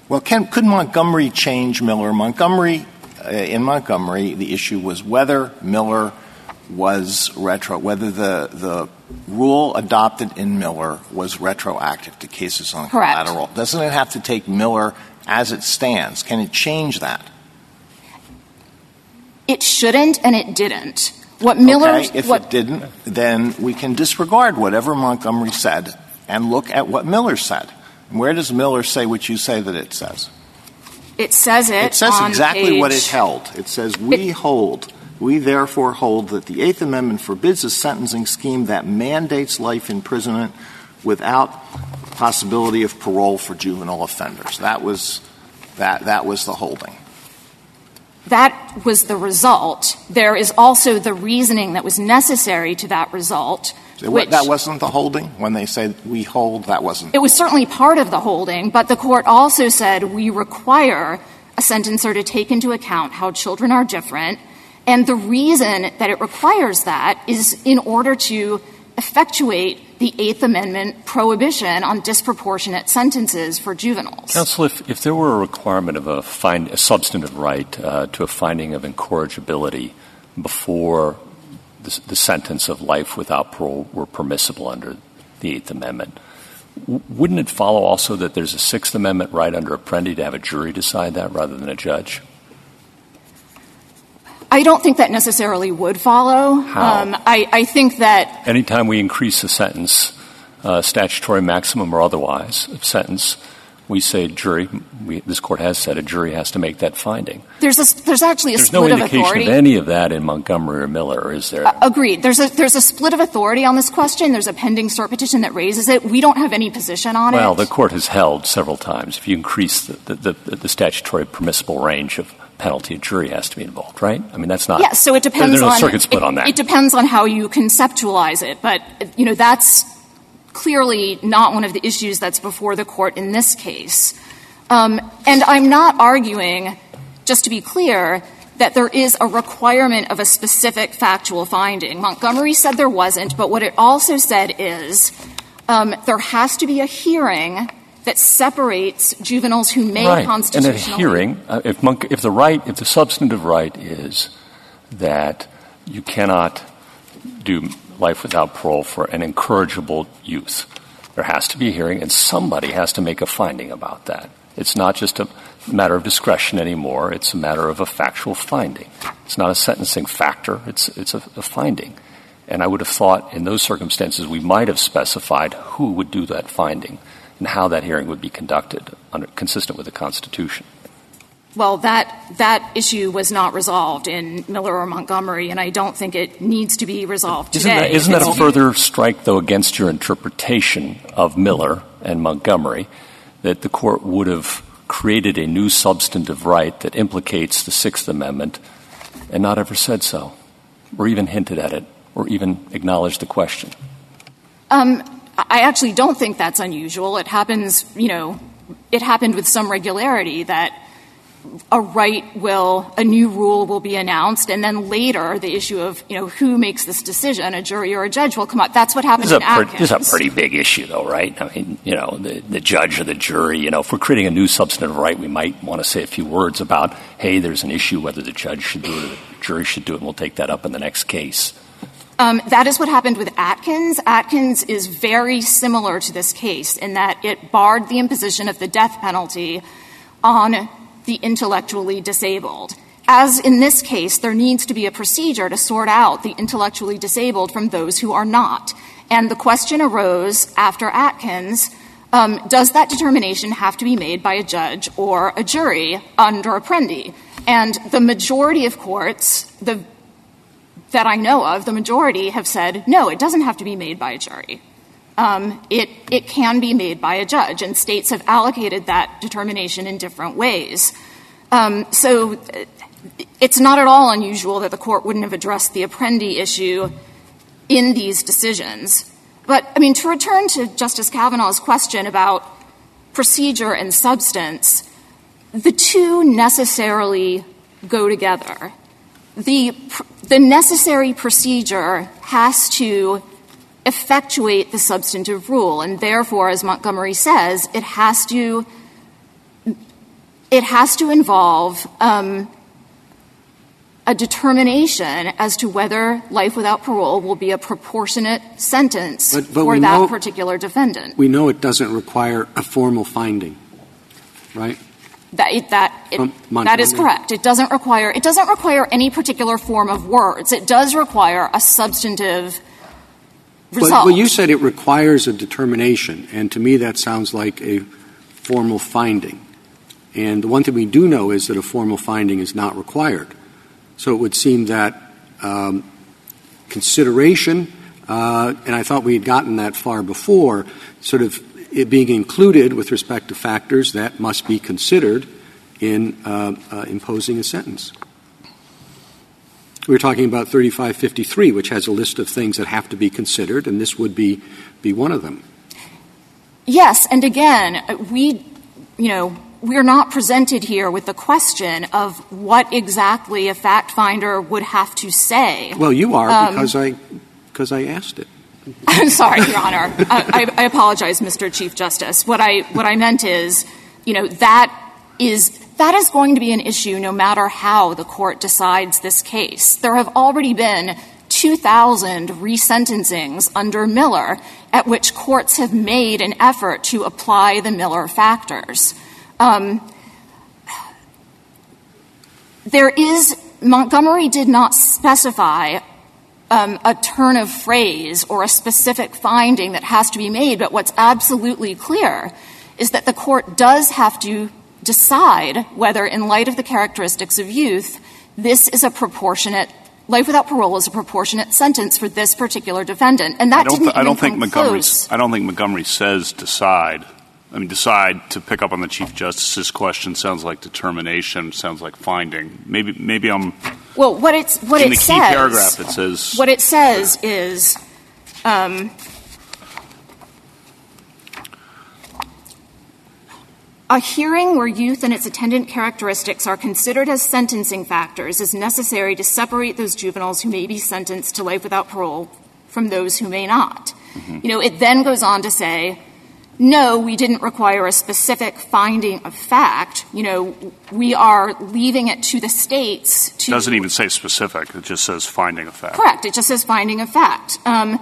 Well, can, could Montgomery change Miller? Montgomery, uh, in Montgomery, the issue was whether Miller was retro, whether the the rule adopted in Miller was retroactive to cases on Correct. collateral. Doesn't it have to take Miller as it stands? Can it change that? It shouldn't, and it didn't. What Miller. okay, if what, it didn't, then we can disregard whatever Montgomery said and look at what Miller said. Where does Miller say what you say that it says? it says it. It says exactly what it held. It says, we hold, we therefore hold that the Eighth Amendment forbids a sentencing scheme that mandates life imprisonment without possibility of parole for juvenile offenders. That was, that, that was the holding. That was the result. There is also the reasoning that was necessary to that result. So which, that wasn't the holding? When they said we hold, that wasn't. It was certainly part of the holding, but the court also said we require a sentencer to take into account how children are different. And the reason that it requires that is in order to effectuate the Eighth Amendment prohibition on disproportionate sentences for juveniles. Counsel, if, if there were a requirement of a, find, a substantive right uh, to a finding of incorrigibility before the, the sentence of life without parole were permissible under the Eighth Amendment, wouldn't it follow also that there's a Sixth Amendment right under Apprendi to have a jury decide that rather than a judge? I don't think that necessarily would follow. How? Um, I, I think that Anytime we increase the sentence, uh, statutory maximum or otherwise, of sentence, we say jury, we, this court has said a jury has to make that finding. There's a, there's actually a There's no split of indication authority. of any of that in Montgomery or Miller, is there? Agreed. There's a there's a split of authority on this question. There's a pending cert petition that raises it. We don't have any position on well, it. Well, the court has held several times if you increase the, the, the, the statutory permissible range of penalty, a jury has to be involved, right? I mean, that's not. Yes, so it depends no on circuit split it, on that. It depends on how you conceptualize it, but you know that's clearly not one of the issues that's before the court in this case. Um, and I'm not arguing, just to be clear, that there is a requirement of a specific factual finding. Montgomery said there wasn't, but what it also said is um, there has to be a hearing that separates juveniles who may right. And constitutionally at a hearing, uh, if, Monk, if the right, if the substantive right is that you cannot do life without parole for an incorrigible youth, there has to be a hearing, and somebody has to make a finding about that. It's not just a matter of discretion anymore. It's a matter of a factual finding. It's not a sentencing factor. It's, it's a, a finding. And I would have thought in those circumstances we might have specified who would do that finding and how that hearing would be conducted under, consistent with the Constitution. Well, that that issue was not resolved in Miller or Montgomery, and I don't think it needs to be resolved Isn't today. that, isn't that a further strike, though, against your interpretation of Miller and Montgomery, that the court would have created a new substantive right that implicates the Sixth Amendment and not ever said so, or even hinted at it, or even acknowledged the question? Um, I actually don't think that's unusual. It happens, you know, it happened with some regularity that a right will, a new rule will be announced, and then later the issue of, you know, who makes this decision, a jury or a judge will come up. That's what happened This is, in a Atkins. this is a pretty big issue, though, right? I mean, you know, the, the judge or the jury, you know, if we're creating a new substantive right, we might want to say a few words about, hey, there's an issue whether the judge should do it or the jury should do it, and we'll take that up in the next case. Um, that is what happened with Atkins. Atkins is very similar to this case in that it barred the imposition of the death penalty on the intellectually disabled. As in this case, there needs to be a procedure to sort out the intellectually disabled from those who are not. And the question arose after Atkins, um, does that determination have to be made by a judge or a jury under Apprendi? And the majority of courts, the that I know of, the majority have said, no, it doesn't have to be made by a jury. Um, it, can be made by a judge, and states have allocated that determination in different ways. Um, so uh, it's not at all unusual that the court wouldn't have addressed the Apprendi issue in these decisions. But, I mean, to return to Justice Kavanaugh's question about procedure and substance, the two necessarily go together the, the necessary procedure has to effectuate the substantive rule, and therefore, as Montgomery says, it has to it has to involve um, a determination as to whether life without parole will be a proportionate sentence But- but for that know- particular defendant. We know it doesn't require a formal finding, right? That, that, it, that is correct. It doesn't require it doesn't require any particular form of words. It does require a substantive Well, result. well, you said it requires a determination, and to me that sounds like a formal finding. And the one thing we do know is that a formal finding is not required. So it would seem that um, consideration, uh, and I thought we had gotten that far before, sort of being included with respect to factors that must be considered in uh, uh, imposing a sentence. We're talking about 3553, which has a list of things that have to be considered, and this would be, be one of them. Yes, and again, we, you know, we're not presented here with the question of what exactly a fact finder would have to say. Well, you are Um, because I because I asked it. I'm sorry, Your Honor. I, I, apologize, Mr. Chief Justice. What I what I meant is, you know, that is that is going to be an issue no matter how the court decides this case. There have already been 2,000 resentencings under Miller at which courts have made an effort to apply the Miller factors. Um, there is Montgomery did not specify Um, a turn of phrase or a specific finding that has to be made, but what's absolutely clear is that the court does have to decide whether, in light of the characteristics of youth, this is a proportionate life without parole is a proportionate sentence for this particular defendant. And that I don't, didn't even don't think come Montgomery. close. I don't think Montgomery says decide. I mean, decide to pick up on the chief justice's question sounds like determination. Sounds like finding. Maybe, maybe I'm Well, what it's what in it the key says. paragraph. It says What it says is, um, a hearing where youth and its attendant characteristics are considered as sentencing factors is necessary to separate those juveniles who may be sentenced to life without parole from those who may not. You know, it then goes on to say, no, we didn't require a specific finding of fact. You know, we are leaving it to the states to doesn't even say specific. It just says finding a fact. Correct. It just says finding of fact. Um,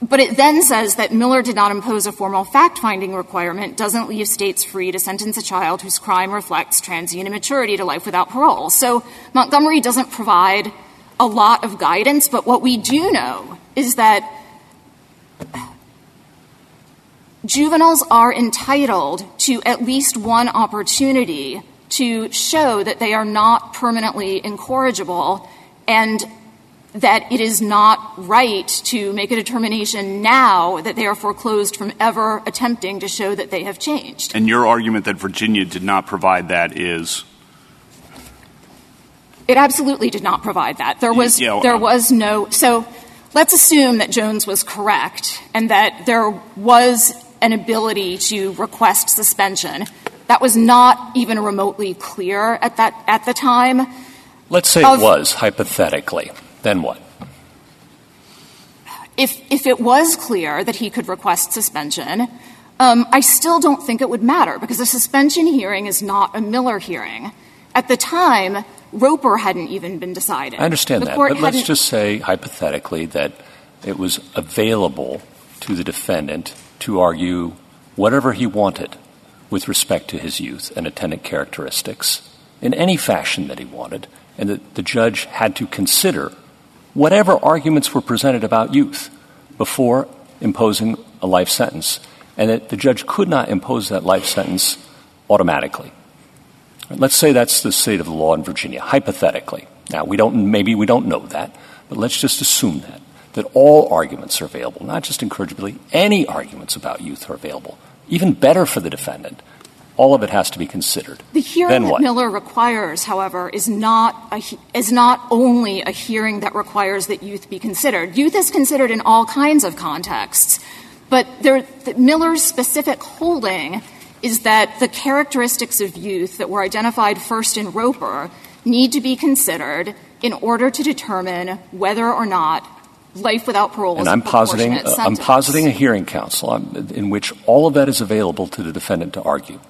but it then says that Miller did not impose a formal fact finding requirement, doesn't leave states free to sentence a child whose crime reflects transient immaturity to life without parole. So Montgomery doesn't provide a lot of guidance, but what we do know is that juveniles are entitled to at least one opportunity to show that they are not permanently incorrigible and that it is not right to make a determination now that they are foreclosed from ever attempting to show that they have changed. And your argument that Virginia did not provide that is It absolutely did not provide that. There was Yeah, well, there was no so let's assume that Jones was correct and that there was an ability to request suspension. That was not even remotely clear at that at the time. Let's say Of- it was, hypothetically. Then what? if if it was clear that he could request suspension, um, I still don't think it would matter because a suspension hearing is not a Miller hearing. At the time, Roper hadn't even been decided. I understand The that. But let's just say, hypothetically, that it was available to the defendant to argue whatever he wanted with respect to his youth and attendant characteristics in any fashion that he wanted, and that the judge had to consider whatever arguments were presented about youth before imposing a life sentence, and that the judge could not impose that life sentence automatically. Let's say that's the state of the law in Virginia, hypothetically. Now, we don't, maybe we don't know that, but let's just assume that, that all arguments are available, not just incorrigibly, any arguments about youth are available. Even better for the defendant. All of it has to be considered. The hearing that? Miller requires, however, is not a, is not only a hearing that requires that youth be considered. Youth is considered in all kinds of contexts, but there, the Miller's specific holding is that the characteristics of youth that were identified first in Roper need to be considered in order to determine whether or not life without parole is And a I'm positing, uh, I'm positing a hearing counsel um, in which all of that is available to the defendant to argue.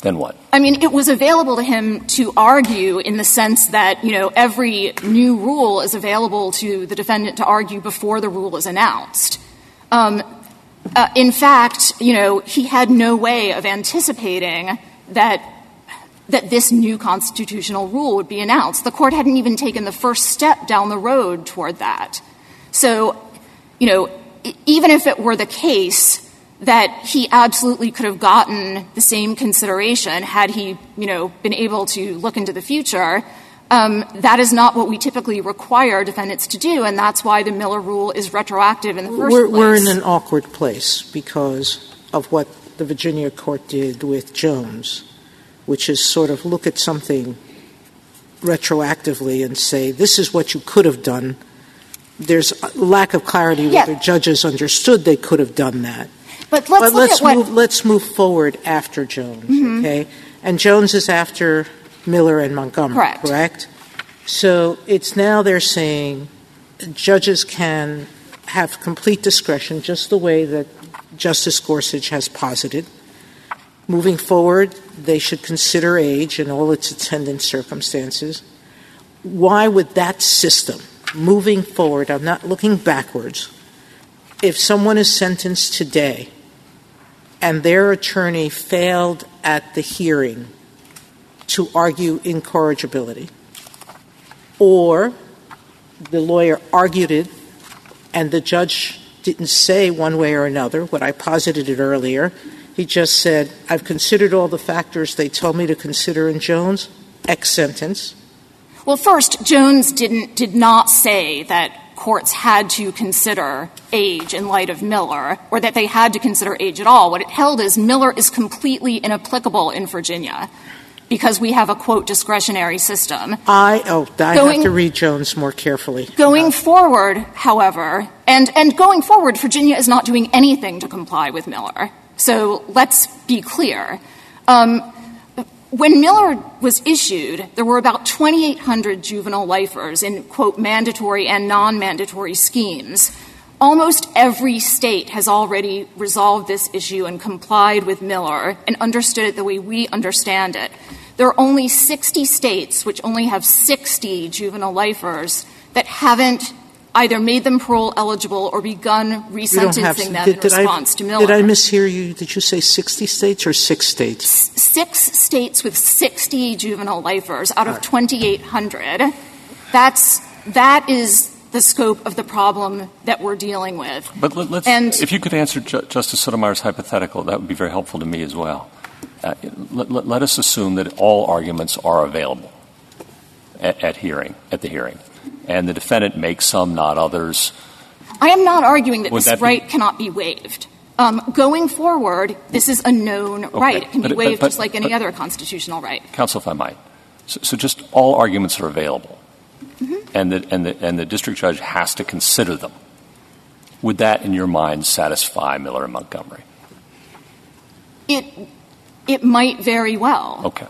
Then what? I mean, it was available to him to argue in the sense that, you know, every new rule is available to the defendant to argue before the rule is announced. Um, uh, in fact, you know, he had no way of anticipating that that this new constitutional rule would be announced. The court hadn't even taken the first step down the road toward that. So, you know, even if it were the case that he absolutely could have gotten the same consideration had he, you know, been able to look into the future, um, that is not what we typically require defendants to do, and that's why the Miller rule is retroactive in the 1st We're, place. we're in an awkward place because of what the Virginia court did with Jones, which is sort of look at something retroactively and say, this is what you could have done. There's a lack of clarity Yeah. whether judges understood they could have done that. But let's but let's Mm-hmm. move, let's move forward after Jones, okay? And Jones is after Miller and Montgomery, Correct. correct? So it's now they're saying judges can have complete discretion, just the way that Justice Gorsuch has posited. Moving forward, they should consider age and all its attendant circumstances. Why would that system, moving forward, I'm not looking backwards, if someone is sentenced today and their attorney failed at the hearing to argue incorrigibility, or the lawyer argued it and the judge didn't say one way or another, what I posited it earlier, He just said, I've considered all the factors they told me to consider in Jones, X sentence. Well, first, Jones didn't, did not say that courts had to consider age in light of Miller, or that they had to consider age at all. What it held is Miller is completely inapplicable in Virginia because we have a, quote, discretionary system. I, oh, have to read Jones more carefully. Going uh, forward, however, and, and going forward, Virginia is not doing anything to comply with Miller. So let's be clear. Um, When Miller was issued, there were about 2,800 juvenile lifers in, quote, mandatory and non mandatory schemes. Almost every state has already resolved this issue and complied with Miller and understood it the way we understand it. There are only 60 states which only have 60 juvenile lifers that haven't either made them parole eligible or begun We don't have- resentencing them did- in did I- response to Miller. Did I mishear you? Did you say 60 states or six states? six states with 60 juvenile lifers out of 2,800. That's that is the scope of the problem that we're dealing with. But let, let's, And- if you could answer Ju- Justice Sotomayor's hypothetical, that would be very helpful to me as well. Uh, let, let- let us assume that all arguments are available at, at hearing, at the hearing, and the defendant makes some, not others. I am not arguing that Would this that be- right cannot be waived. Um, going forward, this is a known right. It can But be it- but- waived but- just like any other constitutional right. Counsel, if I might. So, so just all arguments are available, Mm-hmm. and, the, and, the, and the district judge has to consider them. Would that, in your mind, satisfy Miller and Montgomery? It it might very well. Okay.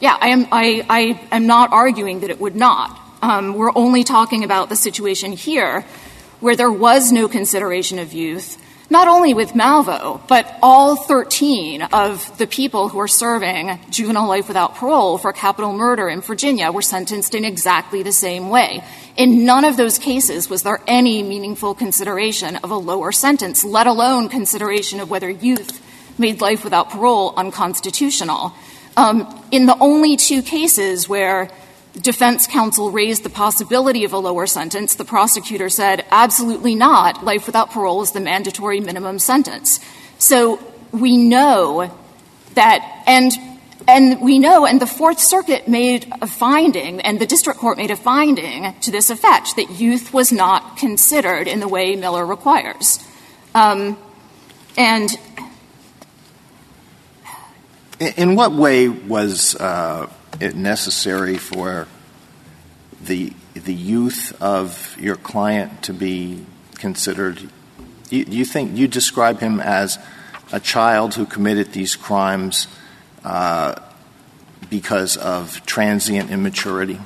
Yeah, I am. I, I am not arguing that it would not. Um, we're only talking about the situation here, where there was no consideration of youth, not only with Malvo, but all 13 of the people who are serving juvenile life without parole for capital murder in Virginia were sentenced in exactly the same way. In none of those cases was there any meaningful consideration of a lower sentence, let alone consideration of whether youth made life without parole unconstitutional. Um, in the only two cases where defense counsel raised the possibility of a lower sentence, the prosecutor said, absolutely not. Life without parole is the mandatory minimum sentence. So we know that, and and we know, and the Fourth Circuit made a finding, and the district court made a finding to this effect, that youth was not considered in the way Miller requires. Um, and In what way was uh, it necessary for the the youth of your client to be considered? You, you think you describe him as a child who committed these crimes uh, because of transient immaturity?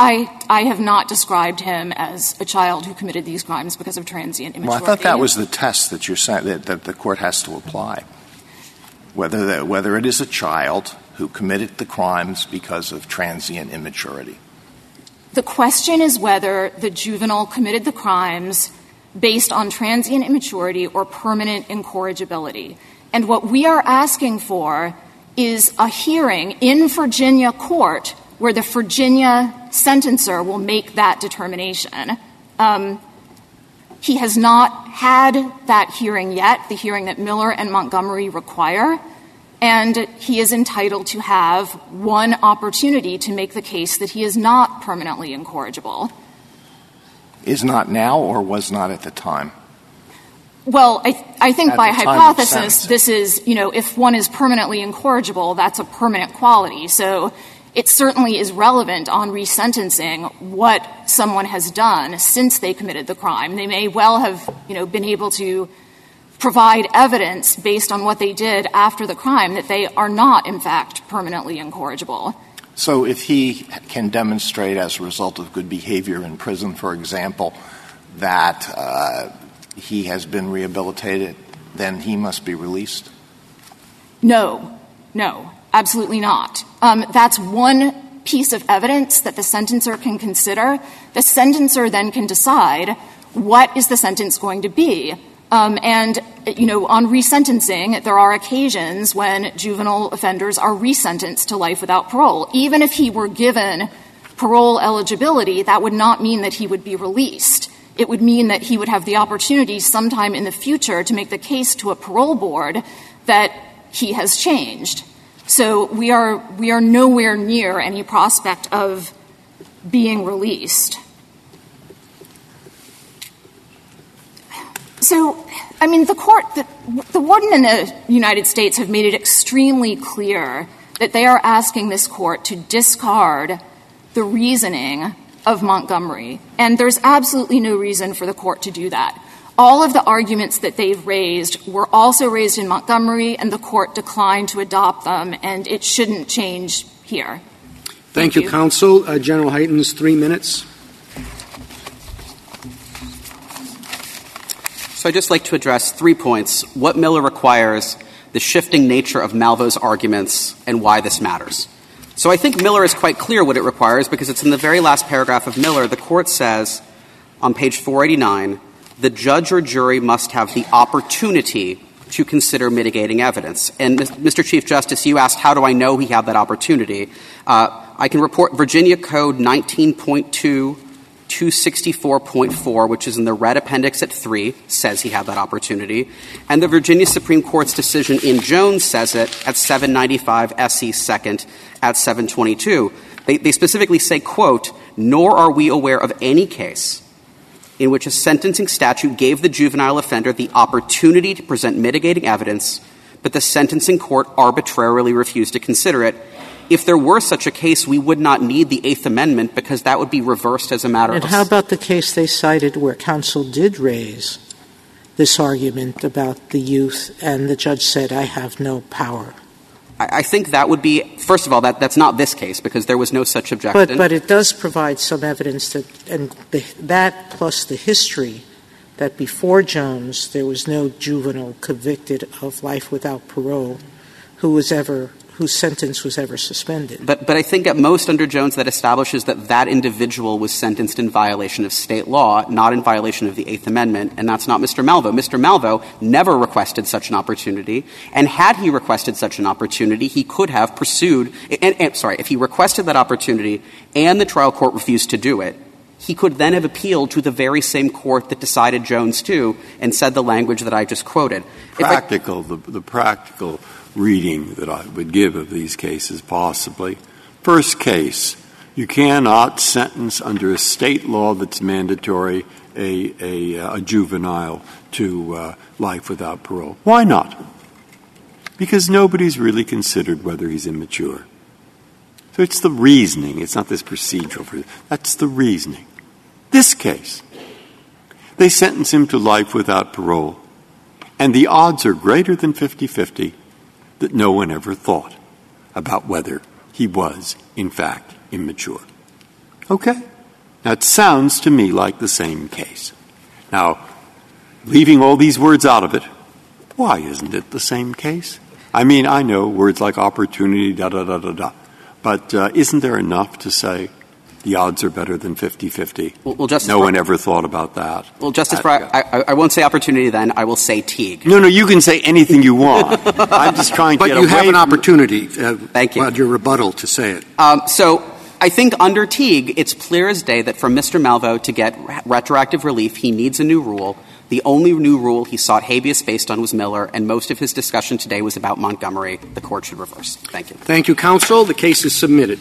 I, I have not described him as a child who committed these crimes because of transient Well, immaturity. I thought that was the test that you're saying that the court has to apply. Whether that, whether it is a child who committed the crimes because of transient immaturity. The question is whether the juvenile committed the crimes based on transient immaturity or permanent incorrigibility. And what we are asking for is a hearing in Virginia court where the Virginia sentencer will make that determination. Um, He has not had that hearing yet, the hearing that Miller and Montgomery require, and he is entitled to have one opportunity to make the case that he is not permanently incorrigible. Is not now or was not at the time? Well, I, I think by the time of hypothesis, this is, you know, if one is permanently incorrigible, that's a permanent quality. So it certainly is relevant on resentencing what someone has done since they committed the crime. They may well have, you know, been able to provide evidence based on what they did after the crime that they are not, in fact, permanently incorrigible. So if he can demonstrate as a result of good behavior in prison, for example, that uh, he has been rehabilitated, then he must be released? No, no, absolutely not. Um, that's one piece of evidence that the sentencer can consider. The sentencer then can decide what is the sentence going to be. Um, and, you know, on resentencing, there are occasions when juvenile offenders are resentenced to life without parole. Even if he were given parole eligibility, that would not mean that he would be released. It would mean that he would have the opportunity sometime in the future to make the case to a parole board that he has changed. So we are, we are nowhere near any prospect of being released. So, I mean, the court, the, the warden in the United States have made it extremely clear that they are asking this court to discard the reasoning of Montgomery. And there's absolutely no reason for the court to do that. All of the arguments that they've raised were also raised in Montgomery, and the court declined to adopt them, and it shouldn't change here. Thank, Thank you, you, counsel. Uh, General Heytens, three minutes. So I'd just like to address three points what Miller requires, the shifting nature of Malvo's arguments, and why this matters. So I think Miller is quite clear what it requires because it's in the very last paragraph of Miller. The court says on page 489 the judge or jury must have the opportunity to consider mitigating evidence. And, Mr. Chief Justice, you asked, how do I know he had that opportunity? Uh, I can report Virginia Code 19.2 264.4, which is in the red appendix at 3, says he had that opportunity. And the Virginia Supreme Court's decision in Jones says it at 795 SE 2nd at 722. They, they specifically say, quote, nor are we aware of any case in which a sentencing statute gave the juvenile offender the opportunity to present mitigating evidence, but the sentencing court arbitrarily refused to consider it. If there were such a case, we would not need the Eighth Amendment because that would be reversed as a matter and of. And how about the case they cited where counsel did raise this argument about the youth and the judge said, I have no power? I, think that would be, first of all, that, that's not this case because there was no such objection. But, but it does provide some evidence that, and that plus the history that before Jones there was no juvenile convicted of life without parole who was ever whose sentence was ever suspended. But, but I think at most under Jones that establishes that that individual was sentenced in violation of state law, not in violation of the Eighth Amendment, and that's not Mr. Malvo. Mr. Malvo never requested such an opportunity, and had he requested such an opportunity, he could have pursued, and, and sorry, if he requested that opportunity and the trial court refused to do it, he could then have appealed to the very same court that decided Jones 2 and said the language that I just quoted. Practical, I, the, the practical reading that I would give of these cases, possibly. First case, you cannot sentence under a state law that's mandatory a, a, a juvenile to uh, life without parole. Why not? Because nobody's really considered whether he's immature. So it's the reasoning, it's not this procedural. That's the reasoning. This case, they sentence him to life without parole, and the odds are greater than 50 50 that no one ever thought about whether he was, in fact, immature. Okay? That sounds to me like the same case. Now, leaving all these words out of it, why isn't it the same case? I mean, I know words like opportunity, da da da da da. But uh, isn't there enough to say the odds are better than 50-50. Well, well Justice no one ever thought about that. Well, Justice uh, Breyer, I, I, won't say opportunity then. I will say Teague. No, no, you can say anything you want. I'm just trying to But you have an opportunity uh, Thank you. your rebuttal to say it. Um, so I think under Teague, it's clear as day that for Mr. Malvo to get retroactive relief, he needs a new rule. The only new rule he sought habeas based on was Miller, and most of his discussion today was about Montgomery. The court should reverse. Thank you. Thank you, counsel. The case is submitted.